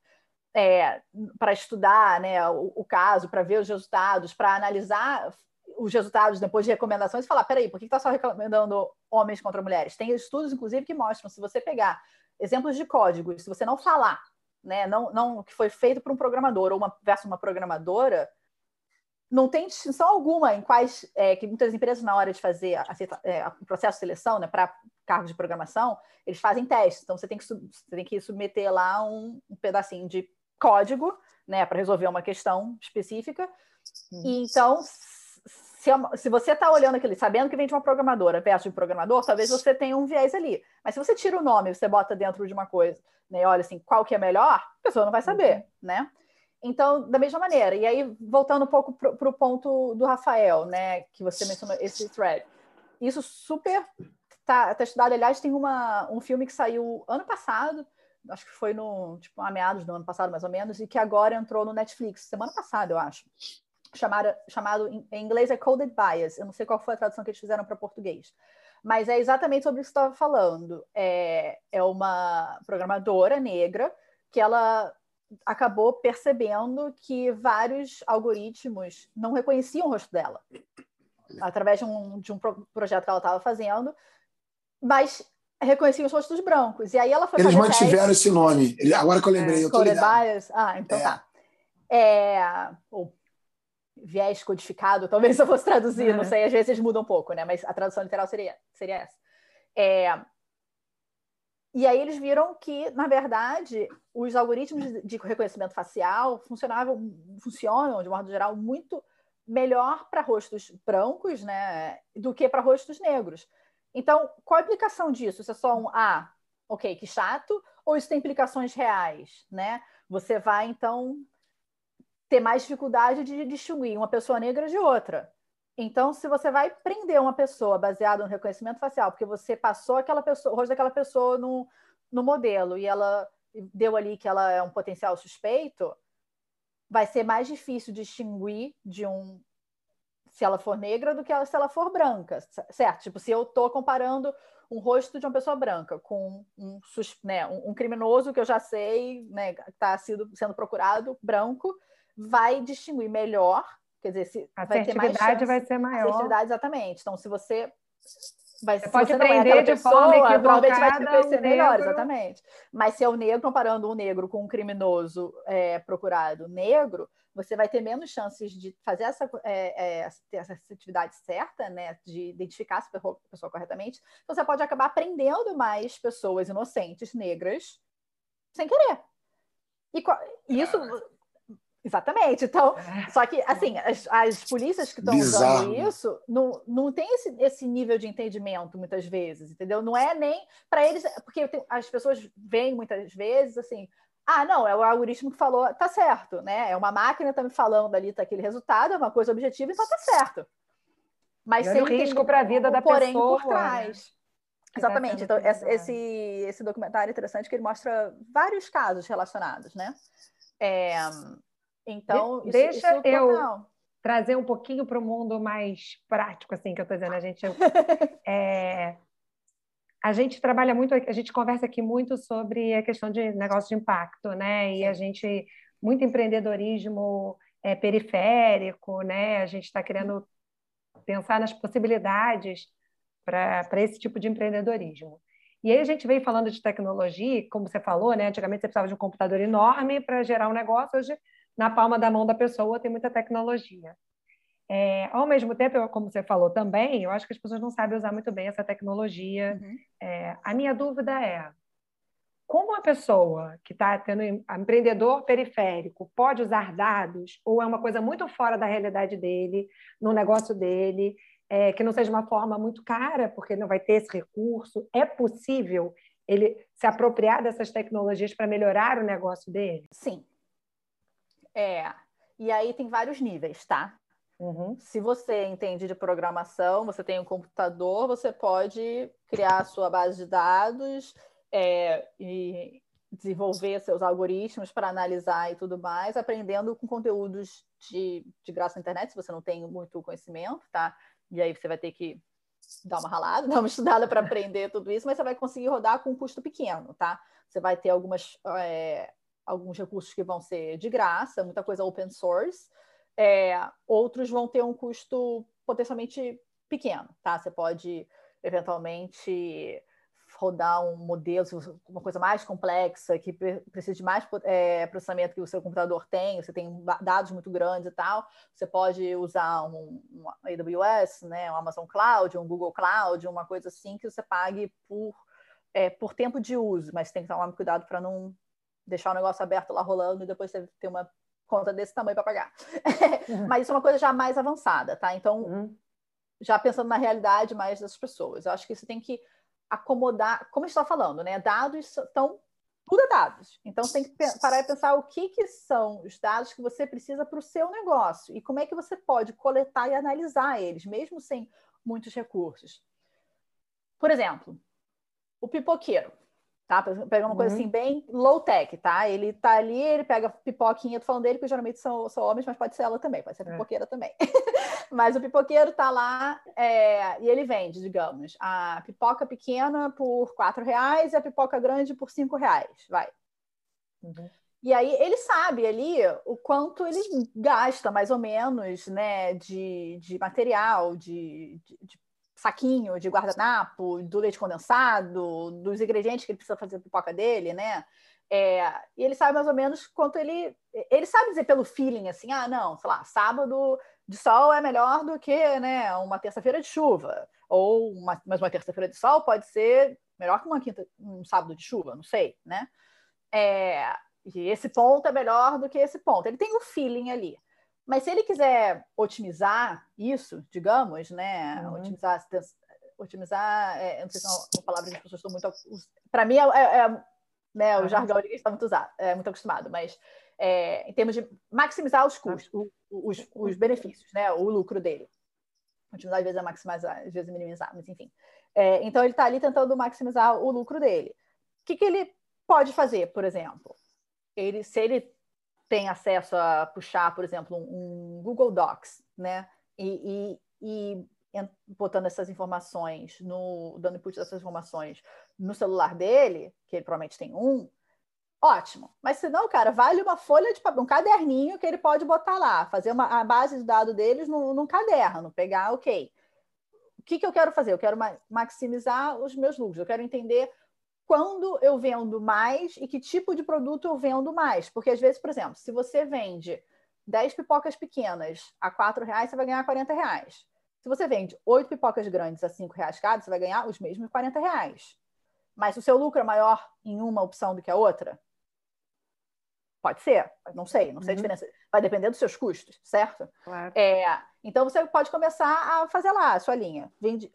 É, para estudar né, o, o caso, para ver os resultados, para analisar os resultados depois de recomendações e falar: peraí, por que está só recomendando homens contra mulheres? Tem estudos, inclusive, que mostram, se você pegar exemplos de códigos, se você não falar, né, não, não que foi feito por um programador ou uma versus uma programadora, não tem distinção alguma em quais é, que muitas empresas na hora de fazer a, é, o processo de seleção, né, para cargos de programação, eles fazem testes. Então você tem que, você tem que submeter lá um, um pedacinho de código, né, para resolver uma questão específica. E então se, é se você está olhando aquele, sabendo que vem de uma programadora versus de um programador, talvez você tenha um viés ali. Mas se você tira o nome e você bota dentro de uma coisa, né, olha assim, qual que é melhor, a pessoa não vai saber, uhum. né? Então, da mesma maneira, e aí voltando um pouco para o ponto do Rafael, né, que você mencionou esse thread, isso super está tá estudado. Aliás, tem uma, um filme que saiu ano passado, acho que foi no tipo a meados do ano passado mais ou menos, e que agora entrou no Netflix semana passada, eu acho, chamado em inglês é Coded Bias. Eu não sei qual foi a tradução que eles fizeram para português. Mas é exatamente sobre o que você estava falando. É, é uma programadora negra que ela acabou percebendo que vários algoritmos não reconheciam o rosto dela através de um, de um projeto que ela estava fazendo, mas reconheciam os rostos brancos. E aí ela foi Eles mantiveram esse nome. Agora que eu lembrei, é, eu tô Coded Bias. Ah, então é. tá. É, ou viés codificado, talvez eu fosse traduzir, uhum. não sei, às vezes muda um pouco, né? Mas a tradução literal seria, seria essa. É... E aí eles viram que, na verdade, os algoritmos de reconhecimento facial funcionavam, funcionam, de modo geral, muito melhor para rostos brancos, né, do que para rostos negros. Então, qual a implicação disso? Isso é só um ah, ok, que chato, ou isso tem implicações reais, né? Você vai então ter mais dificuldade de distinguir uma pessoa negra de outra. Então, se você vai prender uma pessoa baseada no reconhecimento facial, porque você passou aquela pessoa, o rosto daquela pessoa no, no modelo e ela deu ali que ela é um potencial suspeito, vai ser mais difícil distinguir de um se ela for negra do que ela, se ela for branca, certo? Tipo, se eu estou comparando um rosto de uma pessoa branca com um, né, um, um criminoso que eu já sei, né, está sendo procurado, branco, vai distinguir melhor, quer dizer, se a vai ter mais chance, vai ser maior. Assertividade, exatamente. Então, se você vai você pode prender é de pessoa, forma provavelmente vai te conhecer melhor, exatamente. Mas se é o negro comparando um negro com um criminoso é, procurado negro, você vai ter menos chances de fazer essa, é, é, essa atividade certa, né, de identificar essa pessoa corretamente. Então, você pode acabar prendendo mais pessoas inocentes negras sem querer. E isso Exatamente. Então, é. só que, assim, as, as polícias que estão usando isso não, não tem esse, esse nível de entendimento muitas vezes, entendeu? Não é nem para eles, porque as pessoas veem muitas vezes, assim, ah, não, é o algoritmo que falou, tá certo, né? É uma máquina tá me falando ali, tá aquele resultado, é uma coisa objetiva, então tá certo. Mas sem risco para a vida da porém pessoa. por trás. Né? Exatamente. Então, esse, esse documentário é interessante que ele mostra vários casos relacionados, né? É, então, de, isso, deixa isso eu trazer um pouquinho para o mundo mais prático, assim, que eu estou dizendo. A gente, é, a gente trabalha muito, a gente conversa aqui muito sobre a questão de negócio de impacto, né? E a gente, muito empreendedorismo é, periférico, né? A gente está querendo pensar nas possibilidades para esse tipo de empreendedorismo. E aí a gente veio falando de tecnologia, como você falou, né? Antigamente você precisava de um computador enorme para gerar um negócio, hoje na palma da mão da pessoa tem muita tecnologia. É, ao mesmo tempo, como você falou também, eu acho que as pessoas não sabem usar muito bem essa tecnologia. Uhum. É, a minha dúvida é como uma pessoa que está tendo empreendedor periférico pode usar dados ou é uma coisa muito fora da realidade dele, no negócio dele, é, que não seja uma forma muito cara, porque não vai ter esse recurso. É possível ele se apropriar dessas tecnologias para melhorar o negócio dele? Sim. É. E aí tem vários níveis, tá? Uhum. Se você entende de programação, você tem um computador, você pode criar a sua base de dados é, e desenvolver seus algoritmos para analisar e tudo mais, aprendendo com conteúdos de, de graça na internet, se você não tem muito conhecimento, tá? e aí você vai ter que dar uma ralada, dar uma estudada para aprender tudo isso, mas você vai conseguir rodar com um custo pequeno, tá? Você vai ter algumas, é, alguns recursos que vão ser de graça, muita coisa open source, é, outros vão ter um custo potencialmente pequeno, tá? Você pode eventualmente rodar um modelo, uma coisa mais complexa, que precisa de mais é, processamento que o seu computador tem, você tem dados muito grandes e tal, você pode usar um, um AWS, né, um Amazon Cloud, um Google Cloud, uma coisa assim que você pague por, é, por tempo de uso, mas tem que tomar cuidado para não deixar o negócio aberto lá rolando e depois você ter uma conta desse tamanho para pagar. Uhum. mas isso é uma coisa já mais avançada, tá? Então, uhum. já pensando na realidade mais das pessoas, eu acho que você tem que acomodar, como está falando, né? Dados são tudo é dados. Então você tem que parar e pensar o que, que são os dados que você precisa para o seu negócio e como é que você pode coletar e analisar eles, mesmo sem muitos recursos. Por exemplo, o pipoqueiro tá? Pega uma coisa uhum. assim bem low tech, tá? Ele tá ali, ele pega pipoquinha, tô falando dele porque geralmente são, são homens, mas pode ser ela também, pode ser é. pipoqueira também. mas o pipoqueiro tá lá é, e ele vende, digamos, a pipoca pequena por quatro reais e a pipoca grande por cinco reais, vai. Uhum. E aí ele sabe ali o quanto ele gasta, mais ou menos, né, de, de material, de, de, de saquinho de guardanapo, do leite condensado, dos ingredientes que ele precisa fazer a pipoca dele, né? É, e ele sabe mais ou menos quanto ele. Ele sabe dizer pelo feeling, assim, ah, não, sei lá, sábado de sol é melhor do que né, uma terça-feira de chuva. Ou uma, mas uma terça-feira de sol pode ser melhor que uma quinta, um sábado de chuva, não sei, né? É, e esse ponto é melhor do que esse ponto. Ele tem um feeling ali. Mas se ele quiser otimizar isso, digamos, né? Uhum. Otimizar, otimizar, é, não sei se é uma palavra que as pessoas estão muito. Para mim, é, é, é né, o jargão que está muito usado, é muito acostumado, mas é, em termos de maximizar os custos, os, os, benefícios, né? O lucro dele. Otimizar às vezes é maximizar, às vezes é minimizar, mas enfim. É, então ele está ali tentando maximizar o lucro dele. O que, que ele pode fazer, por exemplo? Ele, se ele tem acesso a puxar, por exemplo, um, Google Docs, né? E, e, e, botando essas informações, no, dando input dessas informações no celular dele, que ele provavelmente tem um, ótimo. Mas se não, cara, vale uma folha de papel, um caderninho que ele pode botar lá, fazer uma, a base de dados deles num, num caderno, pegar, ok. O que, que eu quero fazer? Eu quero maximizar os meus lucros, eu quero entender quando eu vendo mais e que tipo de produto eu vendo mais. Porque às vezes, por exemplo, se você vende 10 pipocas pequenas a 4 reais, você vai ganhar 40 reais. Se você vende 8 pipocas grandes a 5 reais cada, você vai ganhar os mesmos 40 reais. Mas o seu lucro é maior em uma opção do que a outra? Pode ser, não sei, não sei uhum. a diferença. Vai depender dos seus custos, certo? Claro. É, então você pode começar a fazer lá a sua linha. Vende,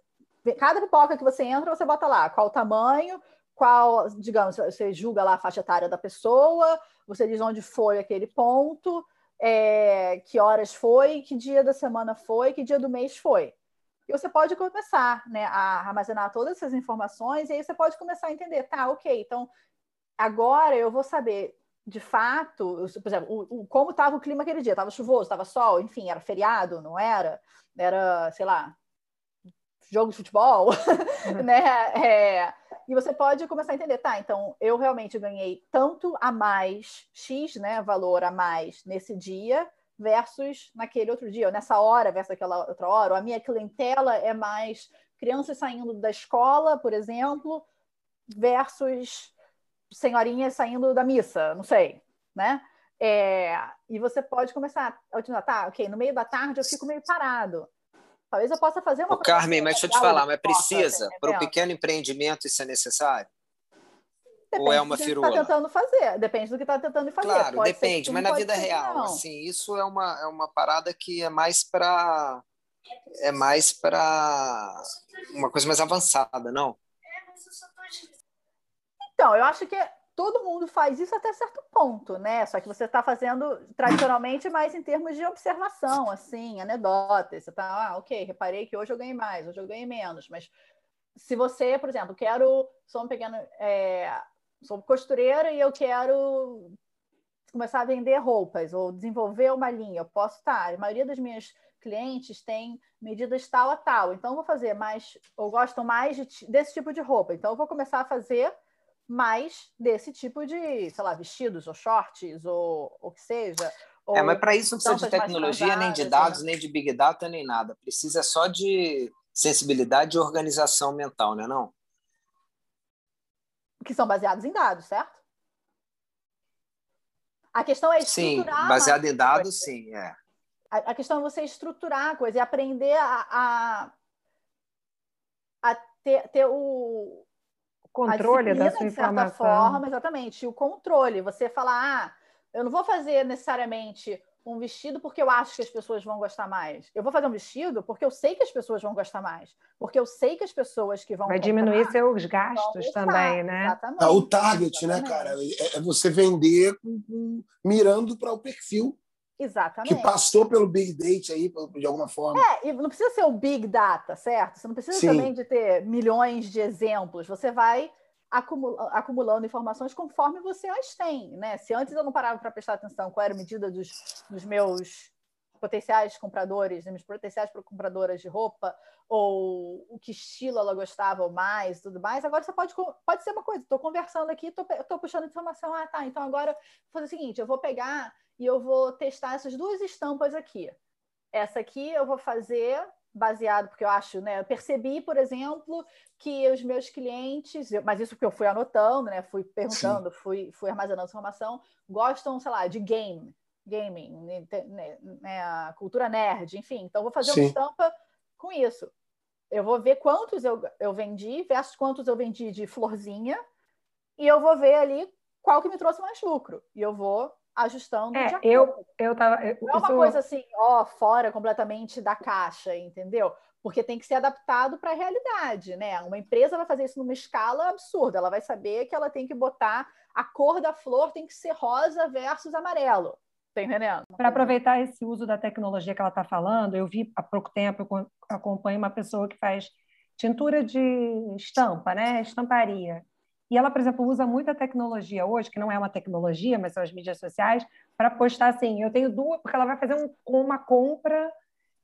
cada pipoca que você entra, você bota lá qual o tamanho, qual, digamos, você julga lá a faixa etária da pessoa, você diz onde foi aquele ponto, é, que horas foi, que dia da semana foi, que dia do mês foi. E você pode começar né, a armazenar todas essas informações, e aí você pode começar a entender, tá, ok, então agora eu vou saber de fato, por exemplo, o, o como estava o clima aquele dia, estava chuvoso, estava sol, enfim, era feriado, não era? Era, sei lá, jogo de futebol, uhum. né? É, e você pode começar a entender, tá? Então eu realmente ganhei tanto a mais x, né? Valor a mais nesse dia versus naquele outro dia, ou nessa hora versus aquela outra hora. Ou a minha clientela é mais crianças saindo da escola, por exemplo, versus senhorinhas saindo da missa, não sei, né? É, e você pode começar a utilizar, tá, ok, no meio da tarde eu fico meio parado. Talvez eu possa fazer uma. Ô, Carmen, mas deixa eu te falar, mas precisa? Para o pequeno empreendimento isso é necessário? Depende Ou é uma do que está tentando fazer. Depende do que está tentando fazer. Claro, pode depende, mas na vida real, assim, isso é uma, é uma parada que é mais para é mais para uma coisa mais avançada, não? Então, eu acho que todo mundo faz isso até certo ponto, né? Só que você está fazendo tradicionalmente mais em termos de observação, assim, anedotas. Você está, ah, ok, reparei que hoje eu ganhei mais, hoje eu ganhei menos. Mas se você, por exemplo, quero, sou um pequeno, é, sou costureira e eu quero começar a vender roupas ou desenvolver uma linha, eu posso estar. A maioria das minhas clientes tem medidas tal a tal, então eu vou fazer mais, ou gostam mais de, desse tipo de roupa, então eu vou começar a fazer mais desse tipo de, sei lá, vestidos ou shorts ou o que seja. é, mas para isso não precisa de tecnologia, nem de dados, né? nem de big data, nem nada. Precisa só de sensibilidade e organização mental, né, não? Que são baseados em dados, certo? A questão é estruturar. Sim, baseado em dados, sim, é. A, questão é você estruturar a coisa e aprender a, a, a ter, ter o, controle da sua informação. De certa forma, exatamente. O controle. Você falar, ah, eu não vou fazer necessariamente um vestido porque eu acho que as pessoas vão gostar mais. Eu vou fazer um vestido porque eu sei que as pessoas vão gostar mais. Porque eu sei que as pessoas que vão Vai diminuir seus gastos também, né? Exatamente. Ah, o target, né, exatamente. né, cara? É, é você vender mirando para o perfil Exatamente. Que passou pelo Big Data aí, de alguma forma. É, e não precisa ser o Big Data, certo? Você não precisa Sim. também de ter milhões de exemplos. Você vai acumulando informações conforme você as tem, né? Se antes eu não parava para prestar atenção qual era a medida dos, dos meus potenciais compradores, minhas potenciais compradoras de roupa, ou o que estilo ela gostava mais, tudo mais. Agora você pode, pode ser uma coisa, estou conversando aqui, estou puxando informação, ah, tá, então agora vou fazer o seguinte, eu vou pegar e eu vou testar essas duas estampas aqui. Essa aqui eu vou fazer baseado, porque eu acho, né? Eu percebi, por exemplo, que os meus clientes, mas isso porque eu fui anotando, né? Fui perguntando, fui, fui armazenando informação, gostam, sei lá, de game, gaming, né, né, né, cultura nerd, enfim. Então, vou fazer Sim. uma estampa com isso. Eu vou ver quantos eu, eu vendi versus quantos eu vendi de florzinha, e eu vou ver ali qual que me trouxe mais lucro. E eu vou ajustando é, de acordo. Eu, eu tava, eu, Não é uma coisa assim, ó, fora completamente da caixa, entendeu? Porque tem que ser adaptado para a realidade, né? Uma empresa vai fazer isso numa escala absurda. Ela vai saber que ela tem que botar a cor da flor tem que ser rosa versus amarelo. Tá entendendo? Para aproveitar esse uso da tecnologia que ela está falando, eu vi há pouco tempo, eu acompanho uma pessoa que faz tintura de estampa, né? Estamparia. E ela, por exemplo, usa muita tecnologia hoje, que não é uma tecnologia, mas são as mídias sociais, para postar assim: eu tenho duas, porque ela vai fazer um, uma compra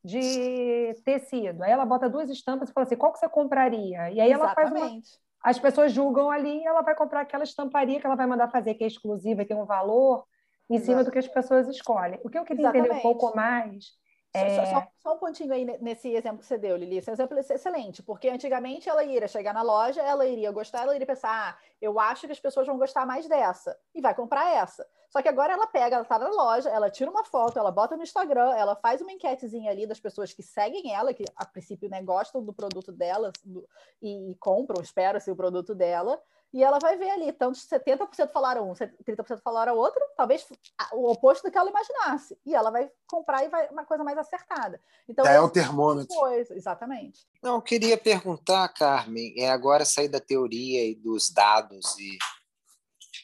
de tecido. Aí ela bota duas estampas e fala assim: qual que você compraria? E aí ela Exatamente. faz uma. As pessoas julgam ali e ela vai comprar aquela estamparia que ela vai mandar fazer, que é exclusiva e tem um valor em cima Exato. do que as pessoas escolhem. O que eu queria Exatamente. entender um pouco mais é... Só, só, um pontinho aí nesse exemplo que você deu, Lili. Esse exemplo é excelente, porque antigamente ela iria chegar na loja, ela iria gostar, ela iria pensar, ah, eu acho que as pessoas vão gostar mais dessa, e vai comprar essa. Só que agora ela pega, ela está na loja, ela tira uma foto, ela bota no Instagram, ela faz uma enquetezinha ali das pessoas que seguem ela, que a princípio né, gostam do produto dela do, e, e compram, esperam-se o produto dela, e ela vai ver ali, tanto 70% falaram um, 30% falaram outro, talvez o oposto do que ela imaginasse. E ela vai comprar e vai uma coisa mais acertada. Então, é o termômetro. Coisa, exatamente. Não, eu queria perguntar, Carmen, é agora sair da teoria e dos dados e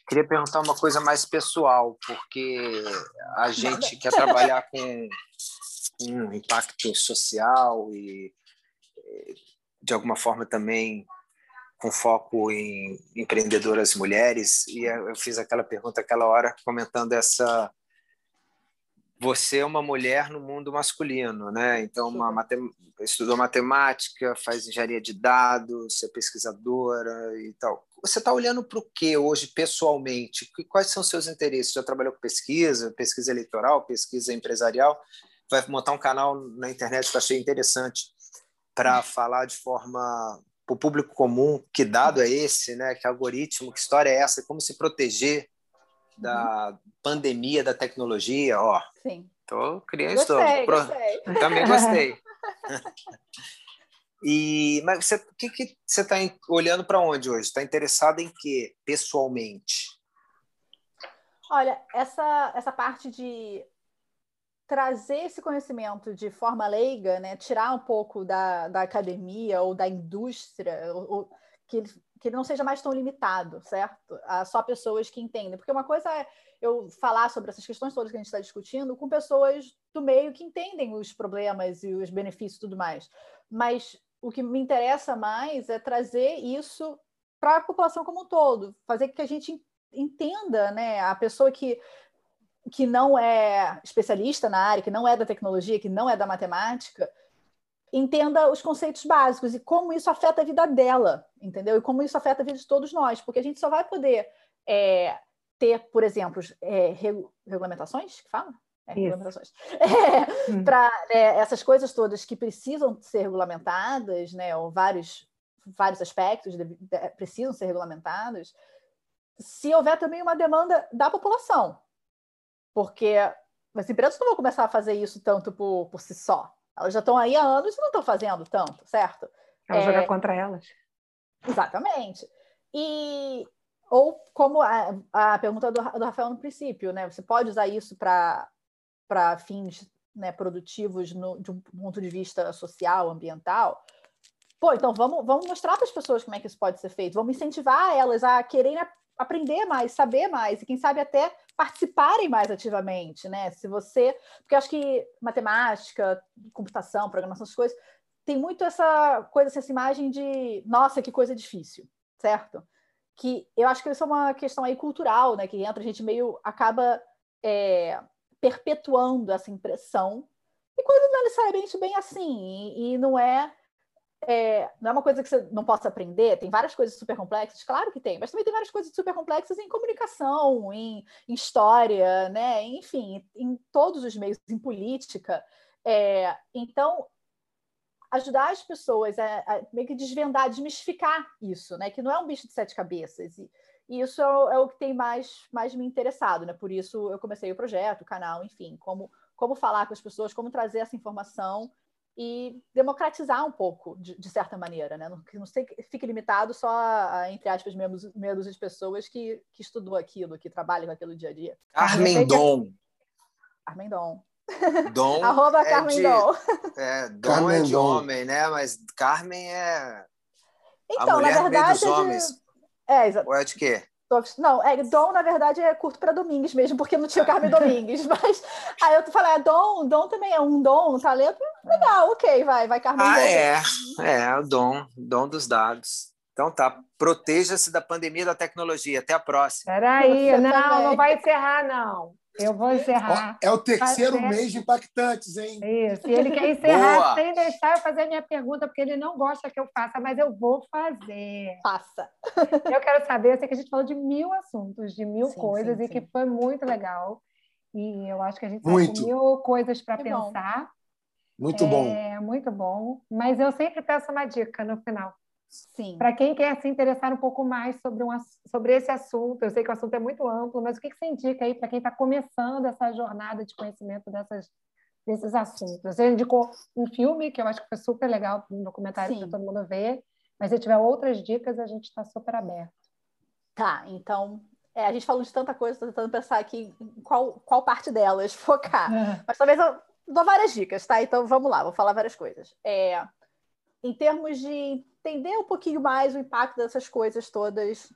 queria perguntar uma coisa mais pessoal, porque a gente quer trabalhar com um impacto social e de alguma forma também com foco em empreendedoras mulheres e eu fiz aquela pergunta aquela hora comentando essa você é uma mulher no mundo masculino, né? Então, uma matem... estudou matemática, faz engenharia de dados, é pesquisadora e tal. Você está olhando para o que hoje, pessoalmente? Quais são seus interesses? Já trabalhou com pesquisa, pesquisa eleitoral, pesquisa empresarial? Vai montar um canal na internet que eu achei interessante para falar de forma para o público comum que dado é esse, né? Que algoritmo, que história é essa? Como se proteger da pandemia da tecnologia? Ó, Sim. Tô criando gostei, Pro... gostei. Também gostei. e mas você, o que, que você está olhando para onde hoje? Está interessado em que pessoalmente? Olha, essa essa parte de trazer esse conhecimento de forma leiga, né, tirar um pouco da, da academia ou da indústria, ou, ou, que, ele, que ele não seja mais tão limitado, certo? A só pessoas que entendem. Porque uma coisa é eu falar sobre essas questões todas que a gente está discutindo com pessoas do meio que entendem os problemas e os benefícios e tudo mais. Mas o que me interessa mais é trazer isso para a população como um todo, fazer que a gente entenda, né, a pessoa que que não é especialista na área, que não é da tecnologia, que não é da matemática, entenda os conceitos básicos e como isso afeta a vida dela, entendeu? E como isso afeta a vida de todos nós, porque a gente só vai poder é, ter, por exemplo, é, regulamentações, que fala? É, regulamentações. É, hum. Para é, essas coisas todas que precisam ser regulamentadas, né, ou vários, vários aspectos de, de, precisam ser regulamentados, se houver também uma demanda da população, porque as empresas não vão começar a fazer isso tanto por, por si só. Elas já estão aí há anos e não estão fazendo tanto, certo? Ela é... jogar contra elas. Exatamente. E ou como a, a pergunta do, do, Rafael no princípio, né? Você pode usar isso para fins né, produtivos no, de um ponto de vista social, ambiental. Pô, então vamos, vamos mostrar para as pessoas como é que isso pode ser feito. Vamos incentivar elas a quererem aprender mais, saber mais, e quem sabe até participarem mais ativamente, né? Se você. Porque eu acho que matemática, computação, programação, essas coisas, tem muito essa coisa, essa imagem de nossa, que coisa difícil, certo? Que eu acho que isso é uma questão aí cultural, né? Que entra, a gente meio acaba é, perpetuando essa impressão. E coisa não é necessariamente bem assim, e, e não é é, não é uma coisa que você não possa aprender, tem várias coisas super complexas, claro que tem, mas também tem várias coisas super complexas em comunicação, em, em história, né? enfim, em todos os meios, em política. É, então, ajudar as pessoas a, a, meio que desvendar, desmistificar isso, né? que não é um bicho de sete cabeças. E, e isso é o, é o, que tem mais, mais me interessado, né? por isso eu comecei o projeto, o canal, enfim, como, como falar com as pessoas, como trazer essa informação e democratizar um pouco, de, de certa maneira, né? Não, que não fique limitado só a, entre aspas, meia dúzia de pessoas que, que estudou aquilo, que trabalha com aquilo dia a dia. Carmen Dom. Carmen Dom. Dom Arroba é Carmen de, Dom. É, Dom Carmen é de Dom. homem, né? Mas Carmen é então, a mulher na verdade, dos homens. É, exato. Ou é de quê? Não, é, Dom, na verdade, é curto para Domingues mesmo, porque não tinha o Carmen Domingues. Mas aí eu falei, ah, Dom, Dom também é um dom, um talento. Legal, ok, vai, vai Carmen ah, Dom. É, é, o dom, dom dos dados. Então tá, proteja-se da pandemia da tecnologia. Até a próxima. Peraí, não, também. não vai encerrar, não. Eu vou encerrar. É o terceiro mês de impactantes, hein? Isso. E ele quer encerrar Boa. sem deixar eu fazer a minha pergunta, porque ele não gosta que eu faça, mas eu vou fazer. Faça. Eu quero saber, eu sei que a gente falou de mil assuntos, de mil sim, coisas, sim, e sim. que foi muito legal. E eu acho que a gente tem mil coisas para pensar. Bom. Muito bom. É, muito bom. Mas eu sempre peço uma dica no final. Sim. Para quem quer se interessar um pouco mais sobre, um, sobre esse assunto, eu sei que o assunto é muito amplo, mas o que, que você indica aí para quem está começando essa jornada de conhecimento dessas, desses assuntos? Você indicou um filme que eu acho que foi super legal, um documentário para todo mundo ver, mas se tiver outras dicas, a gente está super aberto. Tá, então é, a gente falou de tanta coisa, estou tentando pensar aqui em qual, qual parte delas focar. É. Mas talvez eu dou várias dicas, tá? Então vamos lá, vou falar várias coisas. É, em termos de entender um pouquinho mais o impacto dessas coisas todas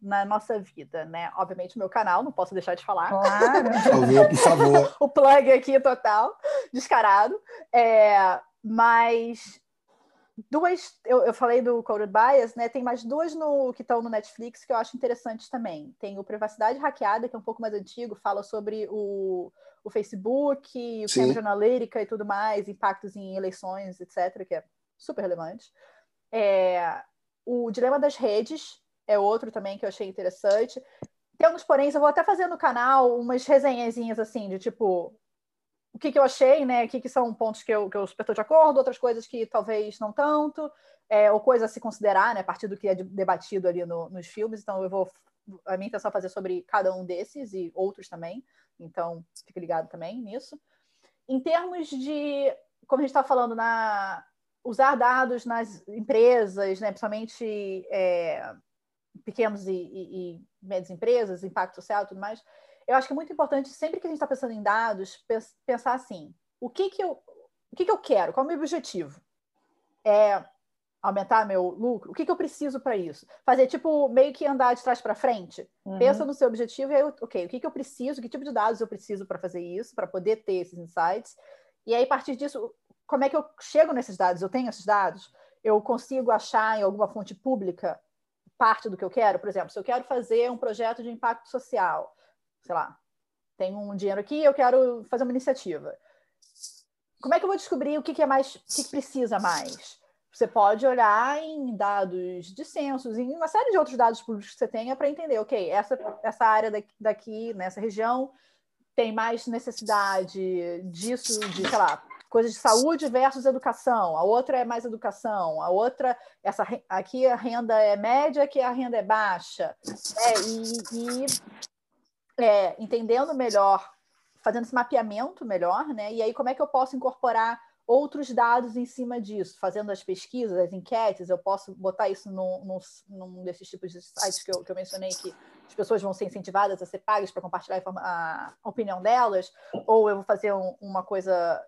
na nossa vida, né? Obviamente, meu canal, não posso deixar de falar. Claro. Por favor, por favor. o plug aqui total, descarado. É, mas duas, eu, eu falei do Coded Bias, né? Tem mais duas no, que estão no Netflix que eu acho interessantes também. Tem o Privacidade Hackeada, que é um pouco mais antigo, fala sobre o, o Facebook, o. Cambridge Analytica e tudo mais, impactos em eleições, etc., que é super relevante. É, o Dilema das Redes é outro também que eu achei interessante. Tem uns porém, eu vou até fazer no canal umas resenhazinhas assim, de tipo, o que, que eu achei, né? O que, que são pontos que eu, que eu super estou de acordo, outras coisas que talvez não tanto, é, ou coisas a se considerar, né? A partir do que é debatido ali no, nos filmes. Então, eu vou. A minha intenção é fazer sobre cada um desses e outros também. Então, fique ligado também nisso. Em termos de. Como a gente está falando, na, usar dados nas empresas, né? principalmente é, pequenos e, e, e médias empresas, impacto social e tudo mais eu acho que é muito importante, sempre que a gente está pensando em dados, pensar assim: o que, que, eu, o que, que eu quero? Qual é o meu objetivo? É aumentar meu lucro? O que, que eu preciso para isso? Fazer tipo meio que andar de trás para frente. Uhum. Pensa no seu objetivo e aí, ok, o que, que eu preciso? Que tipo de dados eu preciso para fazer isso, para poder ter esses insights? E aí, a partir disso, como é que eu chego nesses dados? Eu tenho esses dados? Eu consigo achar em alguma fonte pública parte do que eu quero? Por exemplo, se eu quero fazer um projeto de impacto social, sei lá, tenho um dinheiro aqui, eu quero fazer uma iniciativa. Como é que eu vou descobrir o que, que é mais, o que, que precisa mais? Você pode olhar em dados de censos, em uma série de outros dados públicos que você tenha para entender, ok, essa, essa área daqui, daqui, nessa região, tem mais necessidade disso, de, sei lá, coisas de saúde versus educação. A outra é mais educação. A outra, essa aqui a renda é média, aqui a renda é baixa. É, e, e é, entendendo melhor, fazendo esse mapeamento melhor, né? E aí como é que eu posso incorporar outros dados em cima disso, fazendo as pesquisas, as enquetes, eu posso botar isso num, num, num desses tipos de sites que eu, que eu, mencionei, que as pessoas vão ser incentivadas a ser pagas para compartilhar a, a, opinião delas, ou eu vou fazer um, uma coisa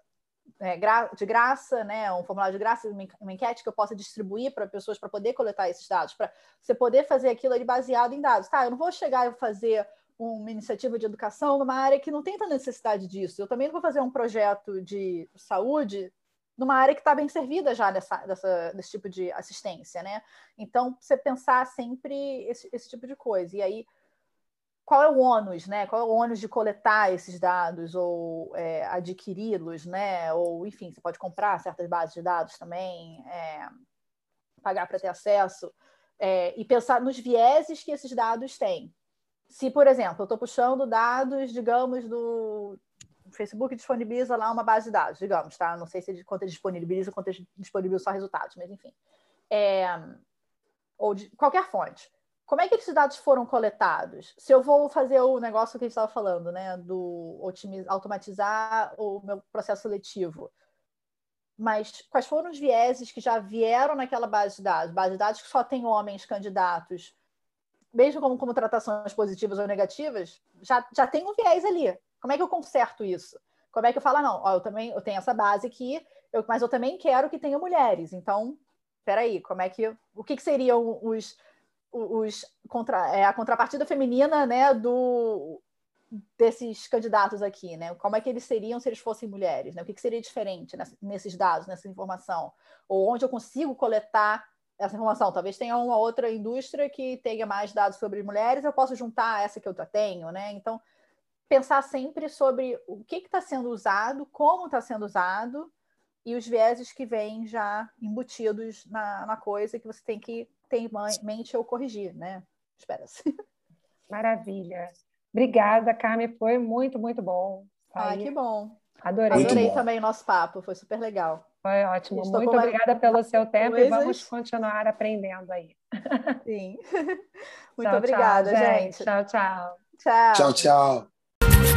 de graça, né, um formulário de graça, uma enquete que eu possa distribuir para pessoas para poder coletar esses dados, para você poder fazer aquilo ali baseado em dados. Tá, eu não vou chegar e fazer uma iniciativa de educação numa área que não tem tanta necessidade disso. Eu também não vou fazer um projeto de saúde numa área que está bem servida já nessa, dessa, desse tipo de assistência, né? Então, você pensar sempre esse, esse tipo de coisa. E aí, qual é o ônus, né? Qual é o ônus de coletar esses dados ou é, adquiri-los, né? Ou, enfim, você pode comprar certas bases de dados também, é, pagar para ter acesso, é, e pensar nos vieses que esses dados têm se, por exemplo, eu estou puxando dados, digamos, do Facebook disponibiliza lá uma base de dados, digamos, tá? Não sei se quanto ele disponibiliza, quanto ele disponibiliza só resultados, mas enfim. É, ou de qualquer fonte. Como é que esses dados foram coletados? Se eu vou fazer o negócio que a gente estava falando, né, do automatizar o meu processo seletivo, mas quais foram os vieses que já vieram naquela base de dados? Base de dados que só tem homens candidatos mesmo como, como tratações positivas ou negativas, já, já tem um viés ali. Como é que eu conserto isso? Como é que eu falo, não, ó, eu também eu tenho essa base aqui, eu, mas eu também quero que tenha mulheres. Então, peraí, como é que. O que, que seriam os, os contra, é, a contrapartida feminina né, do, desses candidatos aqui, né? Como é que eles seriam se eles fossem mulheres? Né? O que, que seria diferente nesses dados, nessa informação? Ou onde eu consigo coletar essa informação. Talvez tenha uma outra indústria que tenha mais dados sobre mulheres, eu posso juntar essa que eu já tenho, né? Então, pensar sempre sobre o que está sendo usado, como está sendo usado e os vieses que vêm já embutidos na, na coisa que você tem que ter em mente ou corrigir, né? Espera-se. Maravilha. Obrigada, Carmen. Foi muito, muito bom. Ah, que bom. Adorei. Adorei também o nosso papo, foi super legal. Foi ótimo. Muito obrigada pelo seu tempo coisas. e vamos continuar aprendendo aí. Sim. Muito tchau, obrigada, tchau, gente. Tchau, tchau. Tchau. Tchau, tchau.